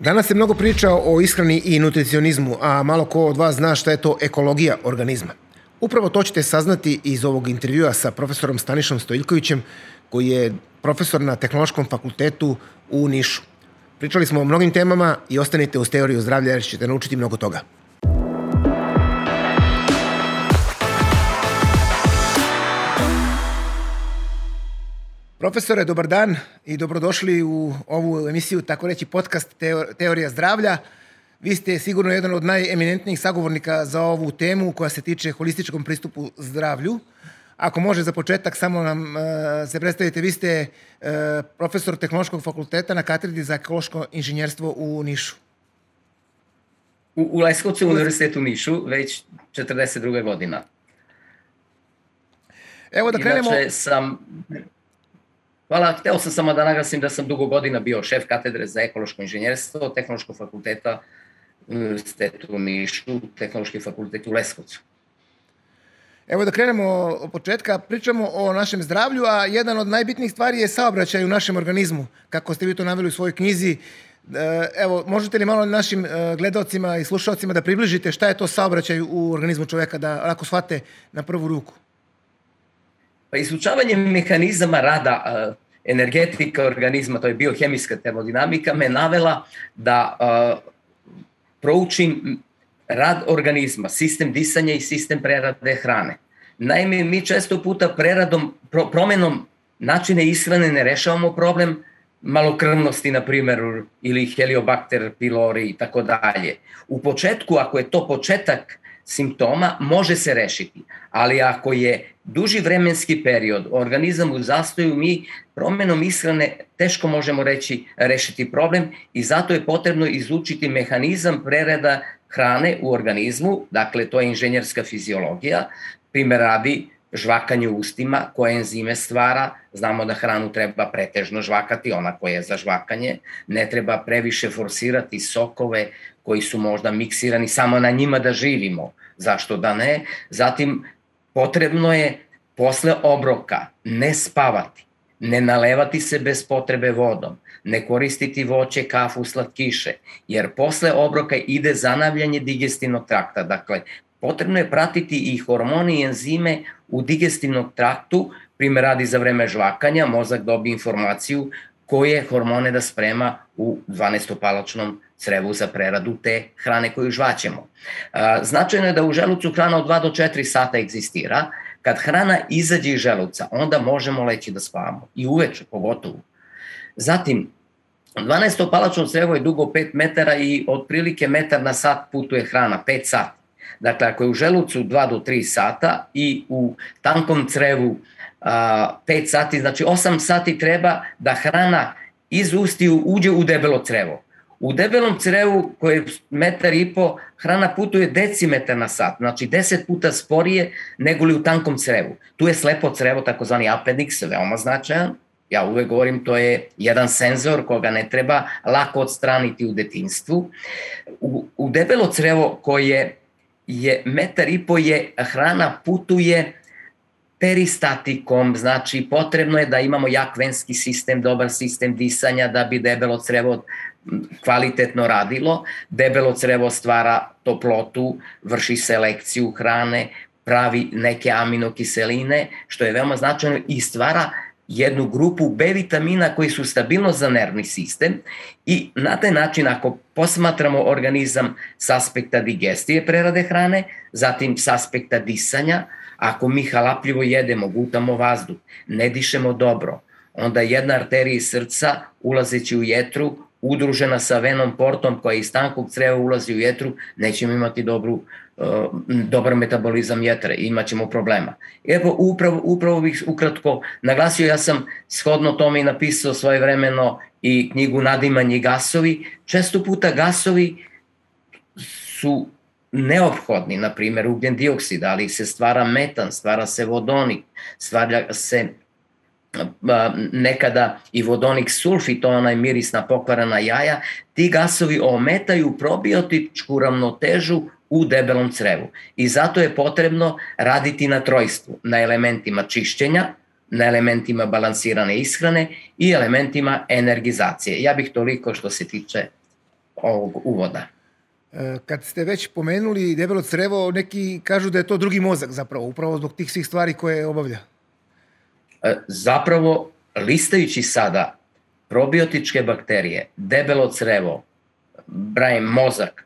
Danas se mnogo priča o ishrani i nutricionizmu, a malo ko od vas zna šta je to ekologija organizma. Upravo to ćete saznati iz ovog intervjua sa profesorom Stanišom Stojilkovićem, koji je profesor na Tehnološkom fakultetu u Nišu. Pričali smo o mnogim temama i ostanite uz teoriju zdravlja jer ćete naučiti mnogo toga. Profesore, dobar dan i dobrodošli u ovu emisiju, tako reći podcast Teorija zdravlja. Vi ste sigurno jedan od najeminentnijih sagovornika za ovu temu koja se tiče holističkom pristupu zdravlju. Ako može za početak samo nam uh, se predstavite, vi ste uh, profesor Tehnološkog fakulteta na katedri za ekološko inženjerstvo u Nišu. U, u Leskovcu univerzitetu u Nišu već 42. godina. Evo da krenemo... Inače sam Hvala, hteo sam samo da naglasim da sam dugo godina bio šef katedre za ekološko inženjerstvo Tehnološkog fakulteta Univerzitetu u Nišu, Tehnološki fakultet u Leskovcu. Evo da krenemo od početka, pričamo o našem zdravlju, a jedan od najbitnijih stvari je saobraćaj u našem organizmu, kako ste vi to naveli u svojoj knjizi. E, evo, možete li malo našim e, gledalcima i slušalcima da približite šta je to saobraćaj u organizmu čoveka, da onako shvate na prvu ruku? Pa izučavanje mehanizama rada uh, energetika organizma, to je biohemijska termodinamika, me navela da uh, proučim rad organizma, sistem disanja i sistem prerade hrane. Naime, mi često puta preradom, pro, promenom načine ishrane ne rešavamo problem malokrvnosti, na primjer, ili heliobakter pylori i tako dalje. U početku, ako je to početak simptoma može se rešiti, ali ako je duži vremenski period, organizam u zastoju, mi promenom ishrane teško možemo reći rešiti problem i zato je potrebno izučiti mehanizam prerada hrane u organizmu, dakle to je inženjerska fiziologija, primer radi žvakanje ustima koje enzime stvara, znamo da hranu treba pretežno žvakati, ona koja je za žvakanje, ne treba previše forsirati sokove koji su možda miksirani samo na njima da živimo, zašto da ne. Zatim, potrebno je posle obroka ne spavati, ne nalevati se bez potrebe vodom, ne koristiti voće, kafu, slatkiše, jer posle obroka ide zanavljanje digestivnog trakta. Dakle, potrebno je pratiti i hormoni i enzime u digestivnom traktu, primer radi za vreme žvakanja, mozak dobije informaciju koje hormone da sprema u 12-palačnom crevu za preradu te hrane koju žvaćemo. Značajno je da u želucu hrana od 2 do 4 sata egzistira. Kad hrana izađe iz želuca, onda možemo leći da spavamo. I uveče, pogotovo. Zatim, 12. palačno crevo je dugo 5 metara i otprilike metar na sat putuje hrana, 5 sati. Dakle, ako je u želucu 2 do 3 sata i u tankom crevu a, 5 sati, znači 8 sati treba da hrana iz ustiju uđe u debelo crevo. U debelom crevu koje je metar i po, hrana putuje decimetar na sat, znači 10 puta sporije nego li u tankom crevu. Tu je slepo crevo, takozvani appendix, veoma značajan. Ja uvek govorim, to je jedan senzor koga ne treba lako odstraniti u detinstvu. U, u debelo crevo koje je metar i po je hrana putuje peristatikom, znači potrebno je da imamo jak venski sistem, dobar sistem disanja da bi debelo crevo kvalitetno radilo. Debelo crevo stvara toplotu, vrši selekciju hrane, pravi neke aminokiseline, što je veoma značajno i stvara jednu grupu B vitamina koji su stabilno za nervni sistem i na taj način ako posmatramo organizam s aspekta digestije prerade hrane, zatim s aspekta disanja, ako mi halapljivo jedemo, gutamo vazduh, ne dišemo dobro, onda jedna arterija srca ulazeći u jetru udružena sa venom portom koja iz tankog creva ulazi u jetru, nećemo imati dobru, dobar metabolizam jetre i imaćemo problema. Evo, upravo, upravo bih ukratko naglasio, ja sam shodno tome i napisao svoje vremeno i knjigu Nadimanje gasovi. Često puta gasovi su neophodni, na primjer ugljen dioksid, ali se stvara metan, stvara se vodonik, stvara se nekada i vodonik sulfit, to onaj mirisna pokvarana jaja, ti gasovi ometaju probiotičku ravnotežu u debelom crevu. I zato je potrebno raditi na trojstvu, na elementima čišćenja, na elementima balansirane ishrane i elementima energizacije. Ja bih toliko što se tiče ovog uvoda. E, kad ste već pomenuli debelo crevo, neki kažu da je to drugi mozak zapravo, upravo zbog tih svih stvari koje obavlja. E, zapravo, listajući sada probiotičke bakterije, debelo crevo, brajim mozak,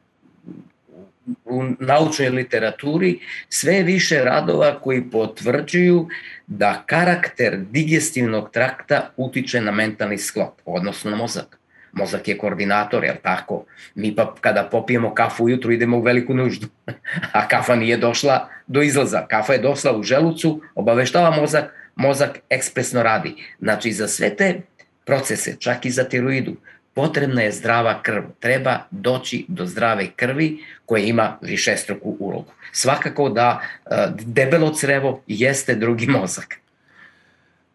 u naučnoj literaturi sve više radova koji potvrđuju da karakter digestivnog trakta utiče na mentalni sklop, odnosno mozak. Mozak je koordinator, jel tako? Mi pa kada popijemo kafu ujutru idemo u veliku nuždu, a kafa nije došla do izlaza. Kafa je došla u želucu, obaveštava mozak, mozak ekspresno radi. Znači, za sve te procese, čak i za tiroidu, potrebna je zdrava krv. Treba doći do zdrave krvi koja ima višestruku ulogu. Svakako da e, debelo crevo jeste drugi mozak.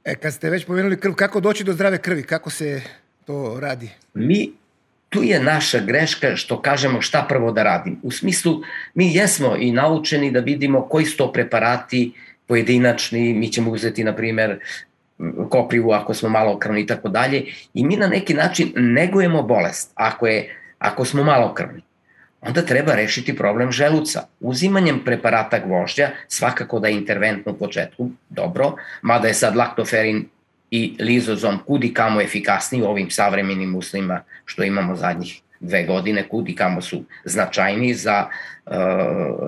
E, kad ste već pomenuli krv, kako doći do zdrave krvi? Kako se to radi? Mi tu je naša greška što kažemo šta prvo da radim. U smislu, mi jesmo i naučeni da vidimo koji su to preparati pojedinačni, mi ćemo uzeti, na primer, koprivu ako smo malo krvni i tako dalje i mi na neki način negujemo bolest ako, je, ako smo malo krvni. Onda treba rešiti problem želuca. Uzimanjem preparata gvožđa, svakako da je interventno u početku, dobro, mada je sad laktoferin i lizozom kudi kamo efikasniji u ovim savremenim uslovima što imamo zadnjih dve godine, kudi kamo su značajniji za, uh,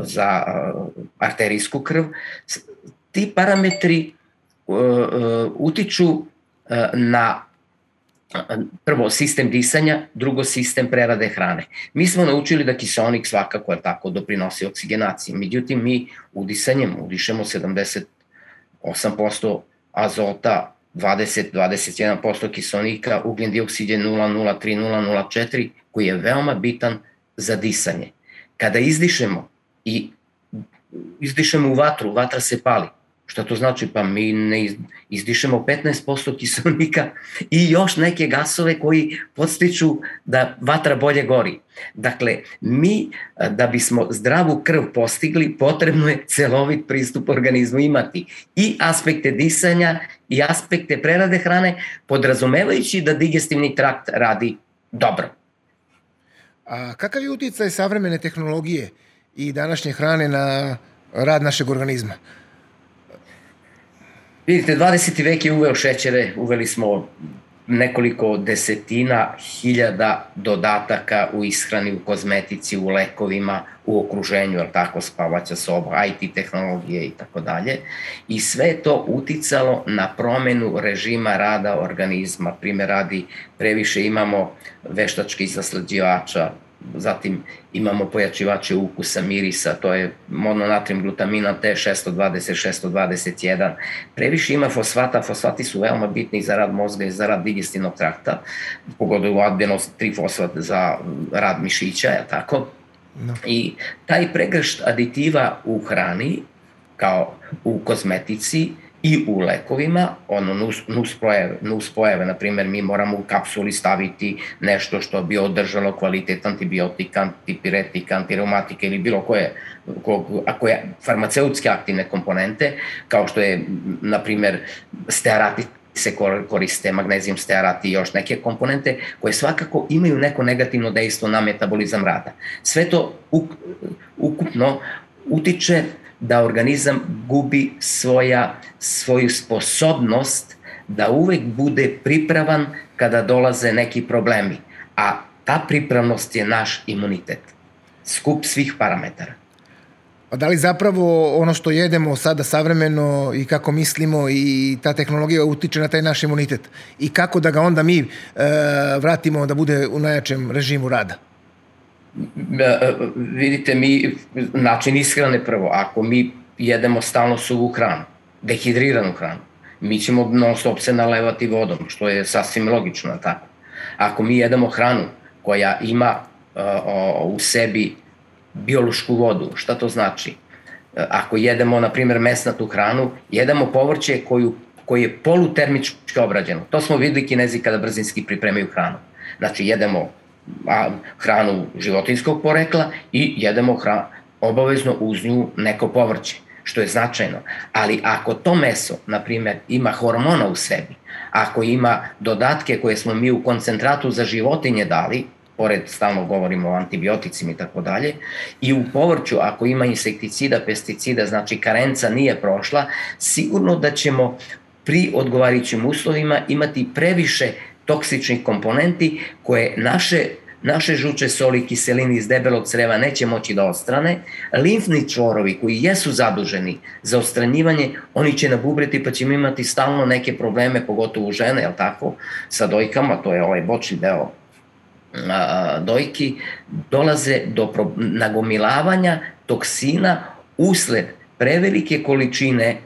za uh, arterijsku krv. Ti parametri utiču uh, na prvo sistem disanja, drugo sistem prerade hrane. Mi smo naučili da kiselnik svakako je tako doprinosi oksigenaciji, međutim mi udisanjem udišemo 78% azota 20-21% kiselnika, ugljen dioksid je 0,03, 0,04, koji je veoma bitan za disanje. Kada izdišemo i izdišemo u vatru, vatra se pali. Šta to znači? Pa mi ne izdišemo 15% kiselnika i još neke gasove koji podstiču da vatra bolje gori. Dakle, mi da bismo zdravu krv postigli, potrebno je celovit pristup organizmu imati i aspekte disanja i aspekte prerade hrane, podrazumevajući da digestivni trakt radi dobro. A kakav je uticaj savremene tehnologije i današnje hrane na rad našeg organizma? Vidite, 20. vek je uveo šećere, uveli smo nekoliko desetina hiljada dodataka u ishrani, u kozmetici, u lekovima, u okruženju, jer tako spavaća soba, IT tehnologije i tako dalje. I sve to uticalo na promenu režima rada organizma. Primer radi, previše imamo veštačkih zaslađivača, zatim imamo pojačivače ukusa, mirisa, to je mononatrium glutamina T620, 621. Previše ima fosfata, fosfati su veoma bitni za rad mozga i za rad digestivnog trakta, pogoduju adenos trifosfat za rad mišića, je tako? No. I taj pregršt aditiva u hrani, kao u kozmetici, i u lekovima, ono nus, nus, pojave, nus pojave, na primjer mi moramo u kapsuli staviti nešto što bi održalo kvalitet antibiotika, antipiretika, antireumatika ili bilo koje, ko, ako je farmaceutske aktivne komponente, kao što je, na primjer, stearati se koriste magnezijum stearat i još neke komponente koje svakako imaju neko negativno dejstvo na metabolizam rada. Sve to ukupno utiče da organizam gubi svoja, svoju sposobnost da uvek bude pripravan kada dolaze neki problemi. A ta pripravnost je naš imunitet. Skup svih parametara. A da li zapravo ono što jedemo sada savremeno i kako mislimo i ta tehnologija utiče na taj naš imunitet? I kako da ga onda mi e, vratimo da bude u najjačem režimu rada? vidite mi način ishrane prvo, ako mi jedemo stalno suvu hranu, dehidriranu hranu, mi ćemo non stop se nalevati vodom, što je sasvim logično, tako. Ako mi jedemo hranu koja ima uh, u sebi biološku vodu, šta to znači? Ako jedemo, na primjer, mesnatu hranu, jedemo povrće koju, koji je polutermički obrađeno. To smo videli kinezi kada brzinski pripremaju hranu. Znači, jedemo a, hranu životinskog porekla i jedemo hranu, obavezno uz nju neko povrće, što je značajno. Ali ako to meso, na primjer, ima hormona u sebi, ako ima dodatke koje smo mi u koncentratu za životinje dali, pored stalno govorimo o antibioticima i tako dalje, i u povrću ako ima insekticida, pesticida, znači karenca nije prošla, sigurno da ćemo pri odgovarajućim uslovima imati previše toksičnih komponenti koje naše naše žuče soli, kiselini iz debelog creva neće moći da ostrane, limfni čvorovi koji jesu zaduženi za ostranjivanje, oni će nabubriti pa ćemo imati stalno neke probleme, pogotovo žene, jel tako, sa dojkama, to je ovaj bočni deo a, dojki, dolaze do nagomilavanja toksina usled prevelike količine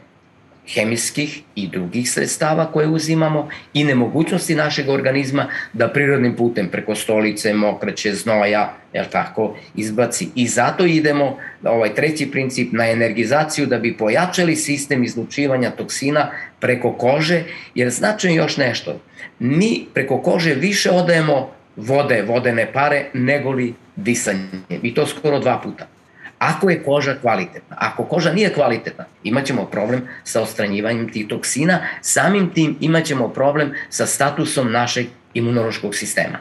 hemijskih i drugih sredstava koje uzimamo i nemogućnosti našeg organizma da prirodnim putem preko stolice, mokraće, znoja, jel tako, izbaci. I zato idemo, ovaj treći princip, na energizaciju da bi pojačali sistem izlučivanja toksina preko kože, jer značajno još nešto, mi preko kože više odajemo vode, vodene pare, nego li disanje. I to skoro dva puta ako je koža kvalitetna. Ako koža nije kvalitetna, imaćemo problem sa ostranjivanjem tih toksina, samim tim imaćemo problem sa statusom našeg imunološkog sistema.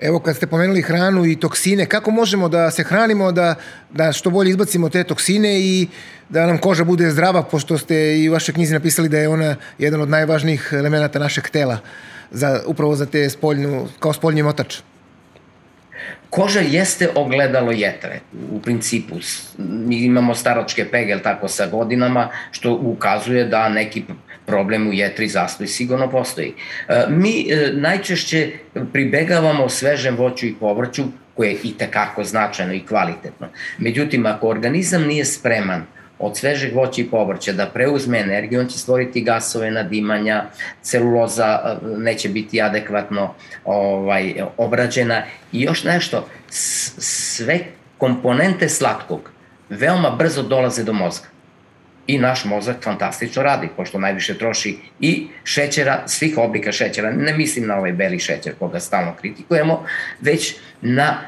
Evo kad ste pomenuli hranu i toksine, kako možemo da se hranimo, da, da što bolje izbacimo te toksine i da nam koža bude zdrava, pošto ste i u vašoj knjizi napisali da je ona jedan od najvažnijih elemenata našeg tela, za, upravo za te spoljnu, kao spoljni motač. Koža jeste ogledalo jetre, u principu. Mi imamo staročke pegel tako sa godinama, što ukazuje da neki problem u jetri zastoj sigurno postoji. E, mi e, najčešće pribegavamo svežem voću i povrću, koje je i tekako značajno i kvalitetno. Međutim, ako organizam nije spreman od svežeg voća i povrća da preuzme energiju, on će stvoriti gasove nadimanja, celuloza e, neće biti adekvatno ovaj, obrađena i još nešto, sve komponente slatkog veoma brzo dolaze do mozga. I naš mozak fantastično radi, pošto najviše troši i šećera, svih oblika šećera, ne mislim na ovaj beli šećer koga stalno kritikujemo, već na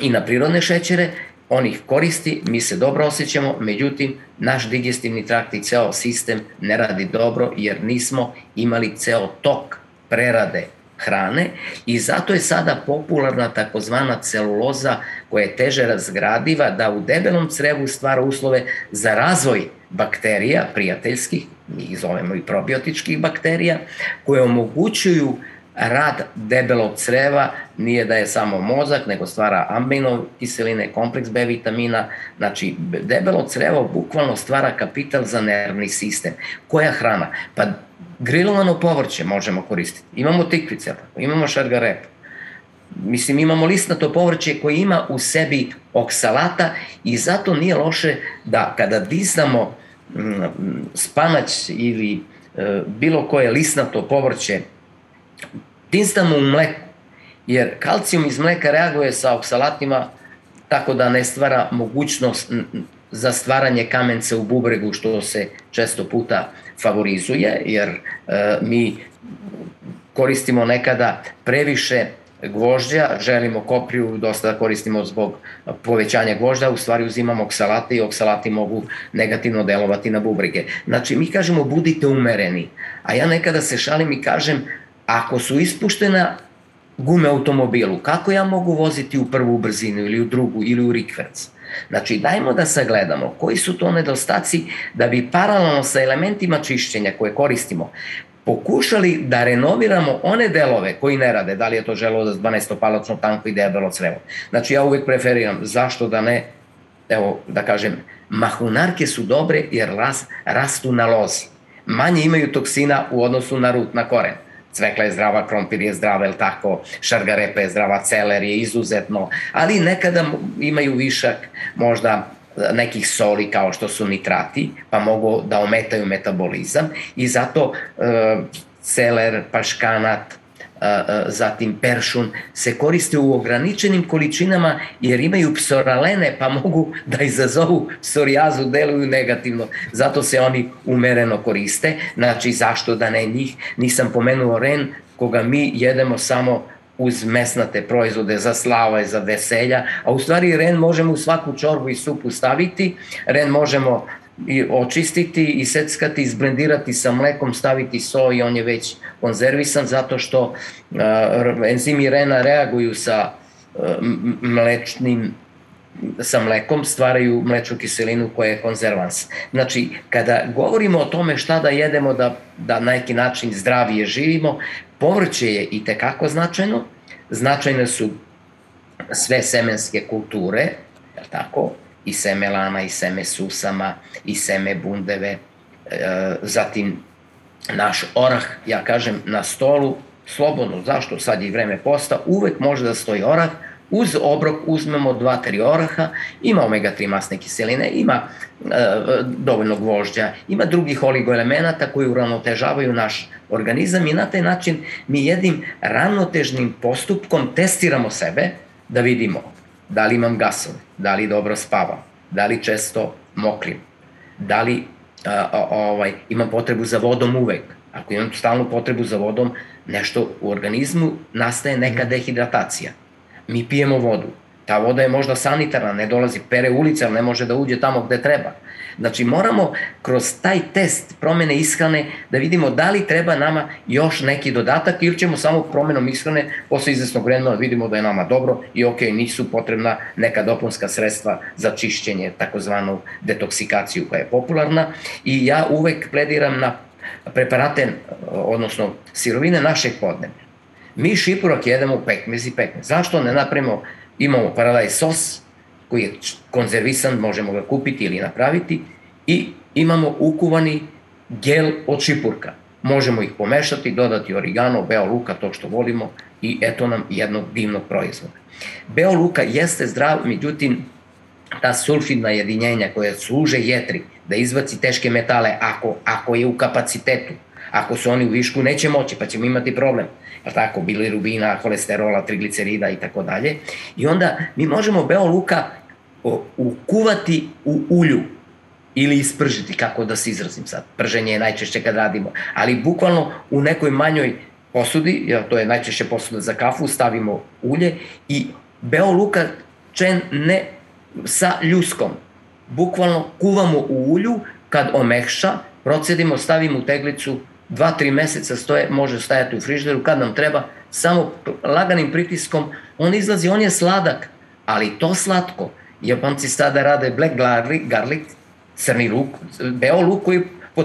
i na prirodne šećere on ih koristi, mi se dobro osjećamo, međutim, naš digestivni trakt i ceo sistem ne radi dobro jer nismo imali ceo tok prerade hrane i zato je sada popularna takozvana celuloza koja je teže razgradiva da u debelom crevu stvara uslove za razvoj bakterija, prijateljskih, mi ih zovemo i probiotičkih bakterija, koje omogućuju rad debelog creva nije da je samo mozak, nego stvara amino kiseline, kompleks B vitamina, znači debelo crevo bukvalno stvara kapital za nervni sistem. Koja hrana? Pa grilovano povrće možemo koristiti. Imamo tikvice, imamo šargarep, mislim imamo listnato povrće koje ima u sebi oksalata i zato nije loše da kada disamo mm, spanać ili e, bilo koje listnato povrće Dinstamo u mleku, jer kalcijum iz mleka reaguje sa oksalatima tako da ne stvara mogućnost za stvaranje kamence u bubregu, što se često puta favorizuje, jer e, mi koristimo nekada previše gvožđa, želimo kopriju, dosta da koristimo zbog povećanja gvožđa, u stvari uzimamo oksalate i oksalati mogu negativno delovati na bubrege. Znači, mi kažemo budite umereni, a ja nekada se šalim i kažem ako su ispuštena gume automobilu, kako ja mogu voziti u prvu brzinu ili u drugu ili u rikverc? Znači, dajmo da sagledamo koji su to nedostaci da bi paralelno sa elementima čišćenja koje koristimo pokušali da renoviramo one delove koji ne rade, da li je to želodac, 12-palačno tanko i debelo crevo. Znači, ja uvek preferiram, zašto da ne, evo, da kažem, mahunarke su dobre jer ras, rastu na lozi. Manje imaju toksina u odnosu na rut, na koren cvekla je zdrava, krompir je zdrava, el tako, šargarepa je zdrava, celer je izuzetno, ali nekada imaju višak možda nekih soli kao što su nitrati, pa mogu da ometaju metabolizam i zato e, celer, paškanat, zatim peršun, se koriste u ograničenim količinama jer imaju psoralene pa mogu da izazovu psorijazu, deluju negativno. Zato se oni umereno koriste. Znači, zašto da ne njih? Nisam pomenuo ren, koga mi jedemo samo uz mesnate proizvode za slava i za veselja, a u stvari ren možemo u svaku čorbu i supu staviti, ren možemo i očistiti, i seckati, izblendirati sa mlekom, staviti so i on je već konzervisan zato što uh, enzimi rena reaguju sa uh, mlečnim sa mlekom stvaraju mlečnu kiselinu koja je konzervans. Znači, kada govorimo o tome šta da jedemo da, da na neki način zdravije živimo, povrće je i tekako značajno. Značajne su sve semenske kulture, je tako? I seme lana, i seme susama, i seme bundeve, e, zatim naš orah, ja kažem, na stolu, slobodno, zašto sad je vreme posta, uvek može da stoji orah, Uz obrok uzmemo 2-3 oraha, ima omega-3 masne kiseline, ima e, dovoljno gvožđa, ima drugih oligoelemenata koji uravnotežavaju naš organizam i na taj način mi jednim ravnotežnim postupkom testiramo sebe da vidimo da li imam gasove, da li dobro spavam, da li često mokrim, da li a, ovaj, imam potrebu za vodom uvek. Ako imam stalnu potrebu za vodom, nešto u organizmu nastaje neka mhm. dehidratacija mi pijemo vodu. Ta voda je možda sanitarna, ne dolazi pere ulica, ne može da uđe tamo gde treba. Znači moramo kroz taj test promene ishrane da vidimo da li treba nama još neki dodatak ili ćemo samo promenom ishrane posle izvesnog vremena da vidimo da je nama dobro i ok, nisu potrebna neka dopunska sredstva za čišćenje, takozvanu detoksikaciju koja je popularna i ja uvek plediram na preparate, odnosno sirovine našeg podneblja. Mi šipurak jedemo u pekmez i pekmez. Zašto ne napravimo, imamo paradaj sos koji je konzervisan, možemo ga kupiti ili napraviti i imamo ukuvani gel od šipurka. Možemo ih pomešati, dodati origano, beo luka, to što volimo i eto nam jednog divnog proizvoda. Beo luka jeste zdrav, međutim, ta sulfidna jedinjenja koja služe jetri da izbaci teške metale ako, ako je u kapacitetu, ako su oni u višku neće moći pa ćemo imati problem je tako, bilirubina, holesterola, triglicerida i tako dalje. I onda mi možemo beo luka ukuvati u ulju ili ispržiti, kako da se izrazim sad. Prženje je najčešće kad radimo, ali bukvalno u nekoj manjoj posudi, ja, to je najčešće posuda za kafu, stavimo ulje i beo luka čen ne sa ljuskom. Bukvalno kuvamo u ulju, kad omekša, procedimo, stavimo u teglicu dva, tri meseca stoje, može stajati u frižderu kad nam treba, samo laganim pritiskom, on izlazi, on je sladak, ali to slatko. Japanci sada rade black garlic, garlic crni luk, beo luk koji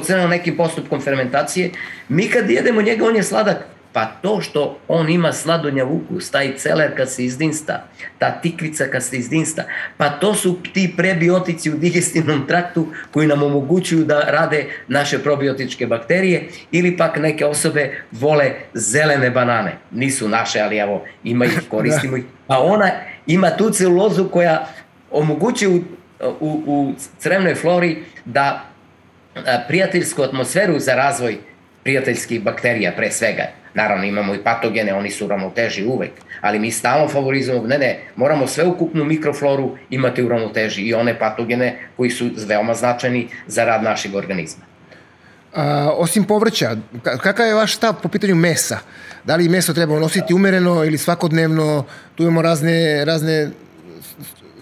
je nekim postupkom fermentacije. Mi kad jedemo njega, on je sladak, Pa to što on ima sladonjav ukus, taj celer kad se izdinsta, ta tikvica kad se izdinsta, pa to su ti prebiotici u digestivnom traktu koji nam omogućuju da rade naše probiotičke bakterije ili pak neke osobe vole zelene banane. Nisu naše, ali evo, ima ih, koristimo ih. Pa ona ima tu celulozu koja omogućuje u, u, crevnoj flori da prijateljsku atmosferu za razvoj prijateljskih bakterija pre svega Naravno, imamo i patogene, oni su ravnoteži uvek, ali mi stalno favorizujemo, ne, ne, moramo sveukupnu mikrofloru imati u ravnoteži i one patogene koji su veoma značajni za rad našeg organizma. A, osim povrća, kakav je vaš stav po pitanju mesa? Da li meso treba nositi umereno ili svakodnevno? Tu imamo razne, razne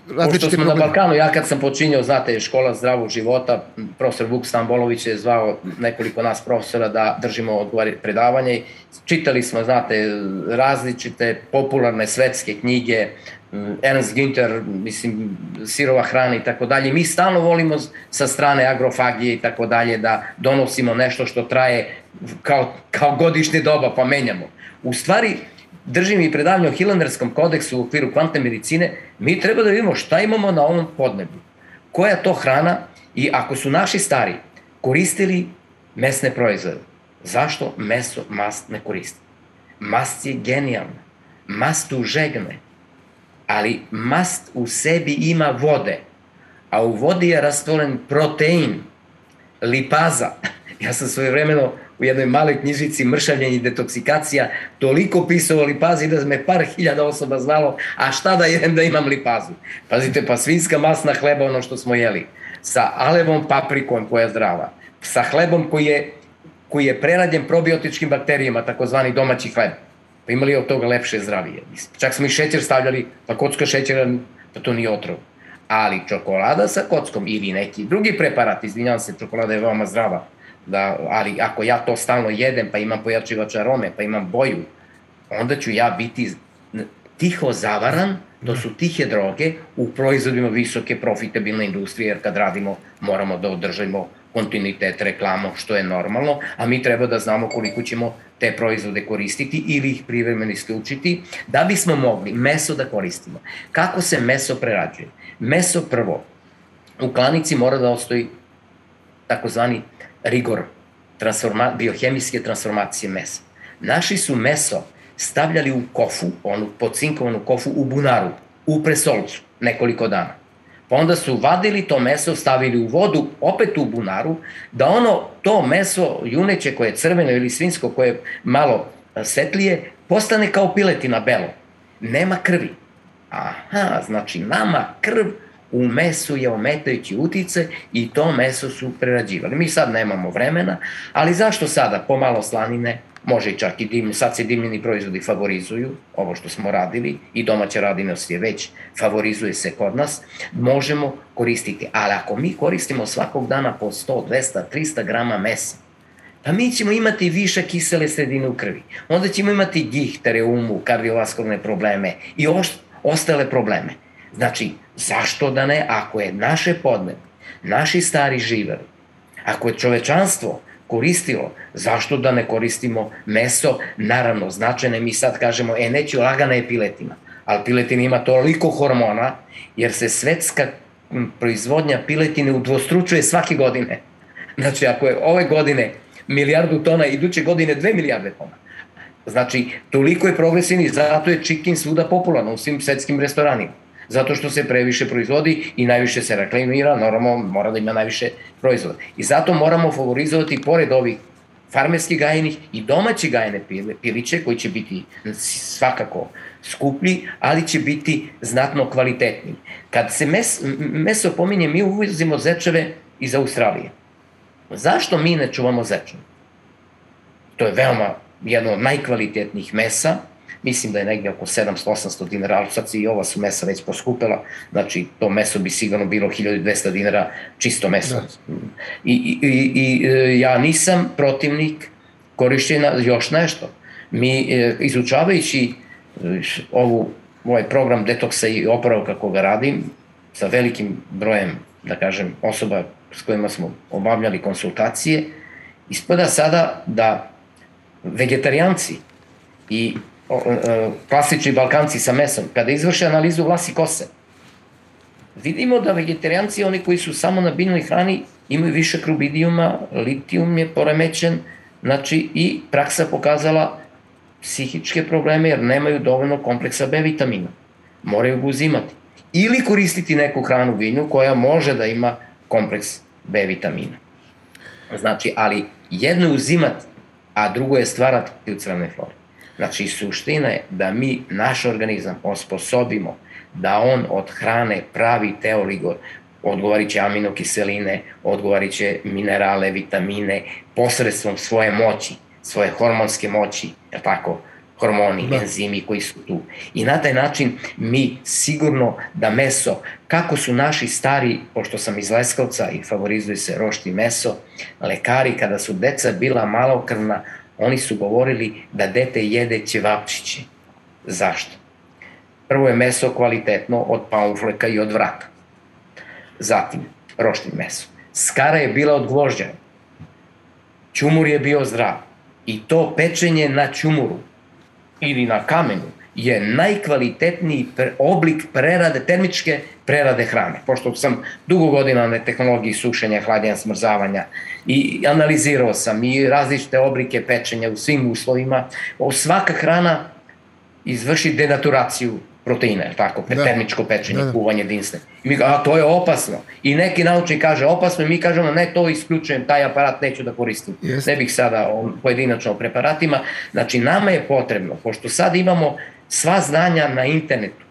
Pošto smo probleme. na Balkanu, ja kad sam počinjao, znate, škola zdravog života, profesor Vuk Stambolović je zvao nekoliko nas profesora da držimo odgovari predavanje. Čitali smo, znate, različite popularne svetske knjige, Ernst Günther, mislim, sirova hrana i tako dalje. Mi stalno volimo sa strane agrofagije i tako dalje da donosimo nešto što traje kao, kao godišnje doba, pa menjamo. U stvari, držim i predavanje o Hilandarskom kodeksu u okviru kvantne medicine, mi treba da vidimo šta imamo na ovom podneblju. Koja to hrana i ako su naši stari koristili mesne proizvode, zašto meso mast ne koristi? Mast je genijalna. Mast užegne. Ali mast u sebi ima vode, a u vodi je rastvoren protein, lipaza. Ja sam svoje vremeno u jednoj maloj knjižici Mršavljenje i detoksikacija toliko pisao lipazi da me par hiljada osoba znalo, a šta da jedem da imam lipazu. Pazite, pa svinska masna hleba, ono što smo jeli, sa alevom paprikom koja je zdrava, sa hlebom koji je, koji je prerađen probiotičkim bakterijama, takozvani domaći hleb. Pa imali od toga lepše zdravije. Čak smo i šećer stavljali, pa kocka šećera, pa to nije otrov. ali čokolada sa kockom ili neki drugi preparat, izvinjavam se, čokolada je veoma zdrava, da, ali ako ja to stalno jedem, pa imam pojačivač arome, pa imam boju, onda ću ja biti tiho zavaran, to su tihe droge u proizvodima visoke profitabilne industrije, jer kad radimo moramo da održimo kontinuitet reklamom, što je normalno, a mi treba da znamo koliko ćemo te proizvode koristiti ili ih privremeno isključiti, da bismo mogli meso da koristimo. Kako se meso prerađuje? Meso prvo, u klanici mora da ostoji takozvani rigor transforma, biohemijske transformacije mesa. Naši su meso stavljali u kofu, onu podcinkovanu kofu u bunaru, u presolcu, nekoliko dana. Pa onda su vadili to meso, stavili u vodu, opet u bunaru, da ono, to meso juneće koje je crveno ili svinsko koje je malo svetlije, postane kao piletina belo. Nema krvi. Aha, znači nama krv u mesu je ometajući utice i to meso su prerađivali. Mi sad nemamo vremena, ali zašto sada pomalo slanine, može i čak i dim, sad se dimljeni proizvodi favorizuju, ovo što smo radili, i domaća radinost je već, favorizuje se kod nas, možemo koristiti. Ali ako mi koristimo svakog dana po 100, 200, 300 grama mesa, pa mi ćemo imati više kisele sredine u krvi. Onda ćemo imati gihtere, umu, kardiovaskulne probleme i ostale probleme. Znači, zašto da ne, ako je naše podne, naši stari živeli, ako je čovečanstvo koristilo, zašto da ne koristimo meso? Naravno, značajne mi sad kažemo, e, neću lagana je piletina, ali piletina ima toliko hormona, jer se svetska proizvodnja piletine udvostručuje svake godine. Znači, ako je ove godine milijardu tona, iduće godine dve milijarde tona. Znači, toliko je progresivni, zato je chicken svuda popularno u svim svetskim restoranima zato što se previše proizvodi i najviše se reklamira, normalno mora da ima najviše proizvoda. I zato moramo favorizovati, pored ovih farmerskih gajenih i domaće gajene piliće, koji će biti svakako skuplji, ali će biti znatno kvalitetniji. Kad se mes, meso pominje, mi uvozimo zečeve iz Australije. Zašto mi ne čuvamo zečeve? To je veoma jedno od najkvalitetnijih mesa, mislim da je negde oko 700-800 dinara, ali sad i ova su mesa već poskupela, znači to meso bi sigurno bilo 1200 dinara čisto meso. Da. I, i, i e, ja nisam protivnik korišćenja još nešto. Mi e, izučavajući e, ovu, ovaj program detoksa i oporavka koga radim, sa velikim brojem, da kažem, osoba s kojima smo obavljali konsultacije, ispada sada da vegetarijanci i klasični Balkanci sa mesom, kada izvrše analizu vlasi kose, vidimo da vegetarijanci, oni koji su samo na biljnoj hrani, imaju više krubidijuma, litijum je poremećen, znači i praksa pokazala psihičke probleme jer nemaju dovoljno kompleksa B vitamina. Moraju ga uzimati. Ili koristiti neku hranu biljnu koja može da ima kompleks B vitamina. Znači, ali jedno je uzimati, a drugo je stvarati u crvne flore. Znači, suština je da mi naš organizam osposobimo da on od hrane pravi teoligor, odgovarit će aminokiseline, odgovarit će minerale, vitamine, posredstvom svoje moći, svoje hormonske moći, je tako, hormoni, da. enzimi koji su tu. I na taj način mi sigurno da meso, kako su naši stari, pošto sam iz Leskovca i favorizuje se rošti meso, lekari kada su deca bila malokrvna, oni su govorili da dete jede ćevapčiće. Zašto? Prvo je meso kvalitetno od paunfleka i od vrata. Zatim, roštilj meso. Skara je bila od gvožđa. Ćumur je bio zdrav. I to pečenje na ćumuru ili na kamenu je najkvalitetniji oblik prerade, termičke prerade hrane. Pošto sam dugo godina na tehnologiji sušenja, hladnja, smrzavanja i analizirao sam i različite oblike pečenja u svim uslovima, svaka hrana izvrši denaturaciju proteina, tako, da. termičko pečenje, da, da. kuvanje dinsne. I mi, a to je opasno. I neki naučnik kaže opasno i mi kažemo ne, to isključujem, taj aparat neću da koristim. Jest. Ne bih sada o, pojedinačno o preparatima. Znači, nama je potrebno, pošto sad imamo sva znanja na internetu,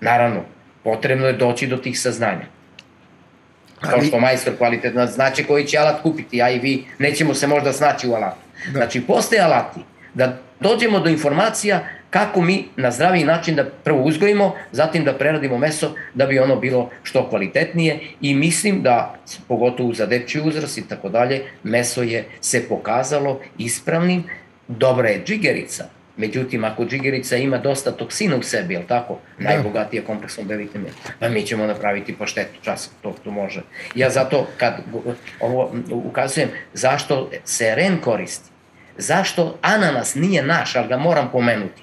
naravno, potrebno je doći do tih saznanja. Kao Ali... što majstor kvalitetno znači koji će alat kupiti, a i vi nećemo se možda snaći u alatu. Da. Znači, postoje alati da dođemo do informacija kako mi na zdraviji način da prvo uzgojimo, zatim da preradimo meso da bi ono bilo što kvalitetnije i mislim da, pogotovo za dečji uzrast i tako dalje, meso je se pokazalo ispravnim, dobra je džigerica, Međutim, ako džigerica ima dosta toksina u sebi, je tako? Da. Najbogatija kompleksom B vitamina. Pa mi ćemo napraviti po štetu čas, to, to može. Ja zato, kad ovo ukazujem, zašto se ren koristi, zašto ananas nije naš, ali ga moram pomenuti.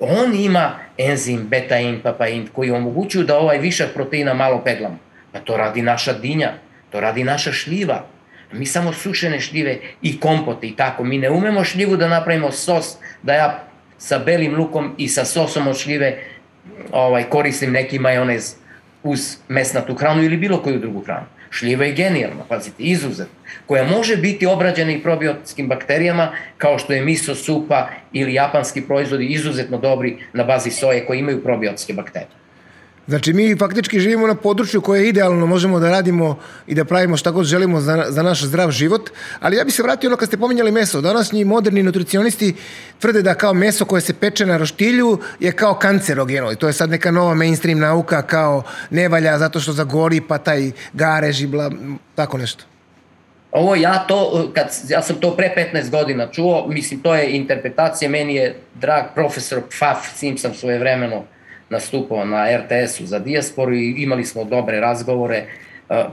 On ima enzim beta-in, papain, koji omogućuju da ovaj višak proteina malo peglamo. Pa to radi naša dinja, to radi naša šljiva, Mi samo sušene šljive i kompote i tako. Mi ne umemo šljivu da napravimo sos, da ja sa belim lukom i sa sosom od šljive ovaj, koristim neki majonez uz mesnatu hranu ili bilo koju drugu hranu. Šljiva je genijalna, pazite, izuzet, koja može biti obrađena i probiotskim bakterijama, kao što je miso supa ili japanski proizvodi izuzetno dobri na bazi soje koji imaju probiotske bakterije. Znači, mi faktički živimo na području koje je idealno, možemo da radimo i da pravimo šta god želimo za, za naš zdrav život, ali ja bih se vratio ono kad ste pominjali meso. Današnji moderni nutricionisti tvrde da kao meso koje se peče na roštilju je kao kancerogeno i to je sad neka nova mainstream nauka kao ne valja zato što zagori pa taj garež i bla, tako nešto. Ovo ja to, kad, ja sam to pre 15 godina čuo, mislim to je interpretacija, meni je drag profesor Pfaff Simpson svoje vremeno nastupao na RTS-u za dijasporu i imali smo dobre razgovore. E,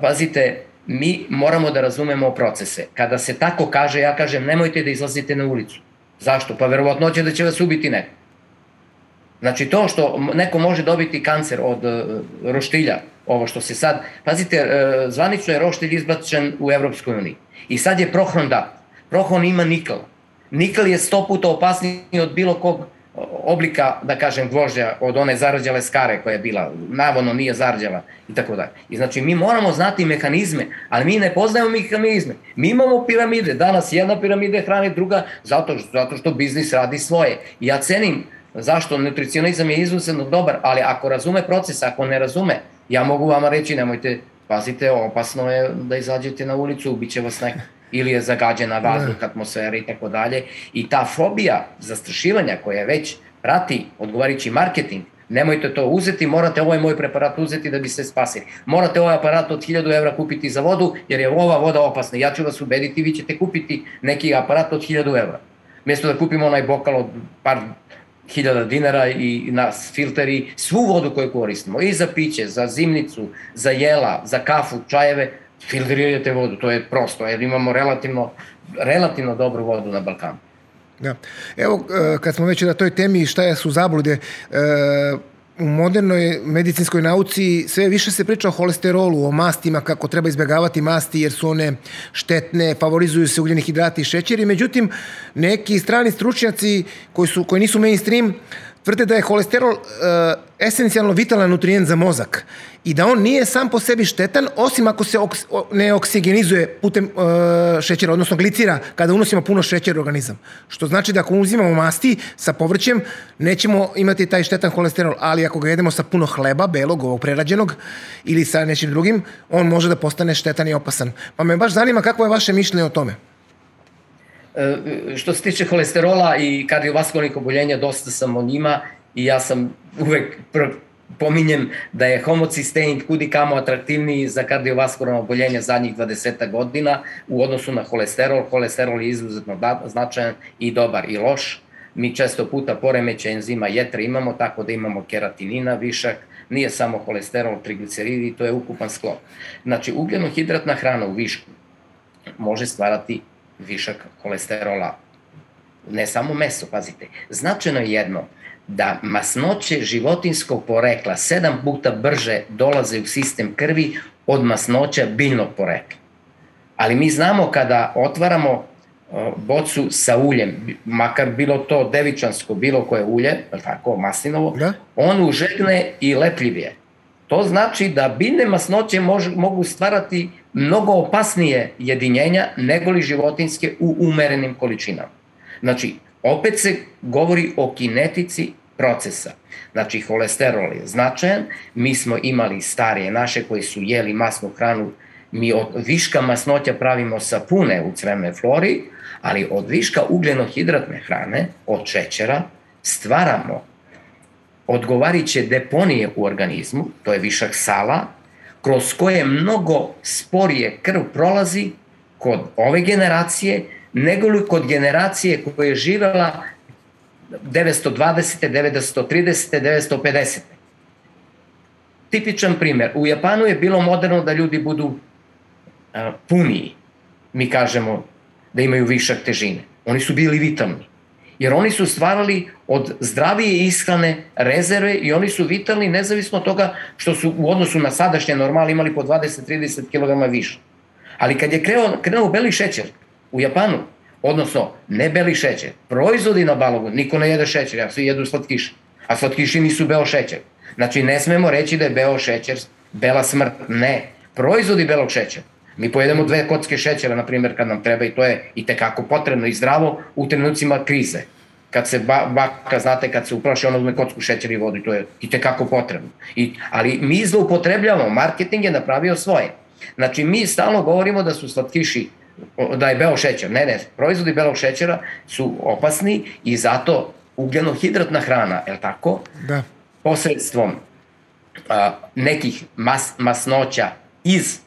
pazite, mi moramo da razumemo procese. Kada se tako kaže, ja kažem nemojte da izlazite na ulicu. Zašto? Pa verovatno će da će vas ubiti neko. Znači to što neko može dobiti kancer od uh, roštilja, ovo što se sad, pazite, uh, zvanično je roštilj izbačen u Evropskoj uniji. I sad je prohron dat. Prohron ima nikl. Nikl je sto puta opasniji od bilo kog oblika, da kažem, gvožđa od one zarađale skare koja je bila, navodno nije zarađala i tako dalje. I znači mi moramo znati mehanizme, ali mi ne poznajemo mehanizme. Mi imamo piramide, danas jedna piramida hrane, druga, zato, zato što biznis radi svoje. I ja cenim zašto nutricionizam je izuzetno dobar, ali ako razume proces, ako ne razume, ja mogu vama reći, nemojte, pazite, opasno je da izađete na ulicu, ubiće vas neko ili je zagađena vazduh, da. atmosfera i tako dalje. I ta fobija zastrašivanja koja već prati odgovarajući marketing, nemojte to uzeti, morate ovaj moj preparat uzeti da bi se spasili. Morate ovaj aparat od 1000 evra kupiti za vodu, jer je ova voda opasna. Ja ću vas ubediti, vi ćete kupiti neki aparat od 1000 evra. Mjesto da kupimo onaj bokal od par hiljada dinara i nas filteri, svu vodu koju koristimo, i za piće, za zimnicu, za jela, za kafu, čajeve, filtrirajte vodu, to je prosto, jer imamo relativno, relativno dobru vodu na Balkanu. Da. Evo, e, kad smo već na toj temi šta su zablude, e, u modernoj medicinskoj nauci sve više se priča o holesterolu, o mastima, kako treba izbjegavati masti jer su one štetne, favorizuju se ugljeni hidrati i šećeri. Međutim, neki strani stručnjaci koji, su, koji nisu mainstream tvrde da je holesterol uh, esencijalno vitalan nutrijent za mozak i da on nije sam po sebi štetan osim ako se oks, ne oksigenizuje putem uh, šećera, odnosno glicira kada unosimo puno šećera u organizam. Što znači da ako uzimamo masti sa povrćem nećemo imati taj štetan holesterol, ali ako ga jedemo sa puno hleba, belog, ovog prerađenog ili sa nečim drugim, on može da postane štetan i opasan. Pa me baš zanima kako je vaše mišljenje o tome. E, što se tiče holesterola i kardiovaskularnih oboljenja, dosta sam o njima i ja sam uvek pominjem da je homocystein kudi kamo atraktivniji za kardiovaskularno oboljenje zadnjih 20 godina u odnosu na holesterol. Holesterol je izuzetno da, značajan i dobar i loš. Mi često puta poremeće enzima jetre imamo, tako da imamo keratinina višak, nije samo holesterol, trigliceridi, to je ukupan sklop. Znači, ugljenohidratna hrana u višku može stvarati višak holesterola. Ne samo meso, pazite. Značajno je jedno, da masnoće životinskog porekla sedam puta brže dolaze u sistem krvi od masnoća biljnog porekla. Ali mi znamo kada otvaramo bocu sa uljem, makar bilo to devičansko, bilo koje ulje, tako, maslinovo, da? on užegne i lepljivije. To znači da biljne masnoće mož, mogu stvarati mnogo opasnije jedinjenja nego li životinske u umerenim količinama. Znači, opet se govori o kinetici procesa. Znači, holesterol je značajan, mi smo imali starije naše koji su jeli masnu hranu, mi od viška masnoća pravimo sapune u crevnoj flori, ali od viška ugljenohidratne hrane, od šećera, stvaramo odgovariće deponije u organizmu, to je višak sala, kroz koje mnogo sporije krv prolazi kod ove generacije, nego li kod generacije koja je živela 920. 930. 950. Tipičan primer. U Japanu je bilo moderno da ljudi budu a, puniji. Mi kažemo da imaju višak težine. Oni su bili vitalni. Jer oni su stvarali od zdravije ishrane rezerve i oni su vitalni nezavisno od toga što su u odnosu na sadašnje normale imali po 20-30 kg više. Ali kad je krenuo, krenuo beli šećer u Japanu, odnosno ne beli šećer, proizvodi na balogu, niko ne jede šećer, ja svi jedu slatkiše, a slatkiši nisu beo šećer. Znači ne smemo reći da je beo šećer bela smrt, ne, proizvodi belog šećera. Mi pojedemo dve kocke šećera, na primjer, kad nam treba i to je i tekako potrebno i zdravo u trenucima krize. Kad se ba, baka, znate, kad se uplaši, ona uzme kocku šećera i vodu i to je i tekako potrebno. I, ali mi zloupotrebljavamo, marketing je napravio svoje. Znači, mi stalno govorimo da su slatkiši da je beo šećer. Ne, ne, proizvodi belog šećera su opasni i zato ugljenohidratna hrana, je li tako? Da. Posredstvom a, nekih mas, masnoća iz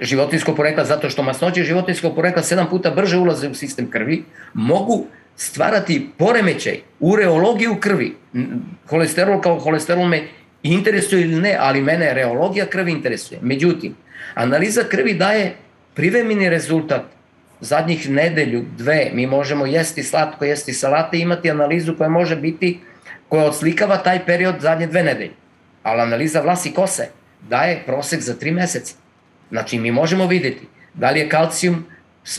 životinskog porekla, zato što masnoće životinskog porekla sedam puta brže ulaze u sistem krvi, mogu stvarati poremećaj u reologiju krvi. Holesterol kao holesterol me interesuje ili ne, ali mene reologija krvi interesuje. Međutim, analiza krvi daje privremeni rezultat zadnjih nedelju, dve, mi možemo jesti slatko, jesti salate, imati analizu koja može biti, koja odslikava taj period zadnje dve nedelje. Ali analiza vlasi kose daje prosek za tri meseca. Znači, mi možemo videti da li je kalcijum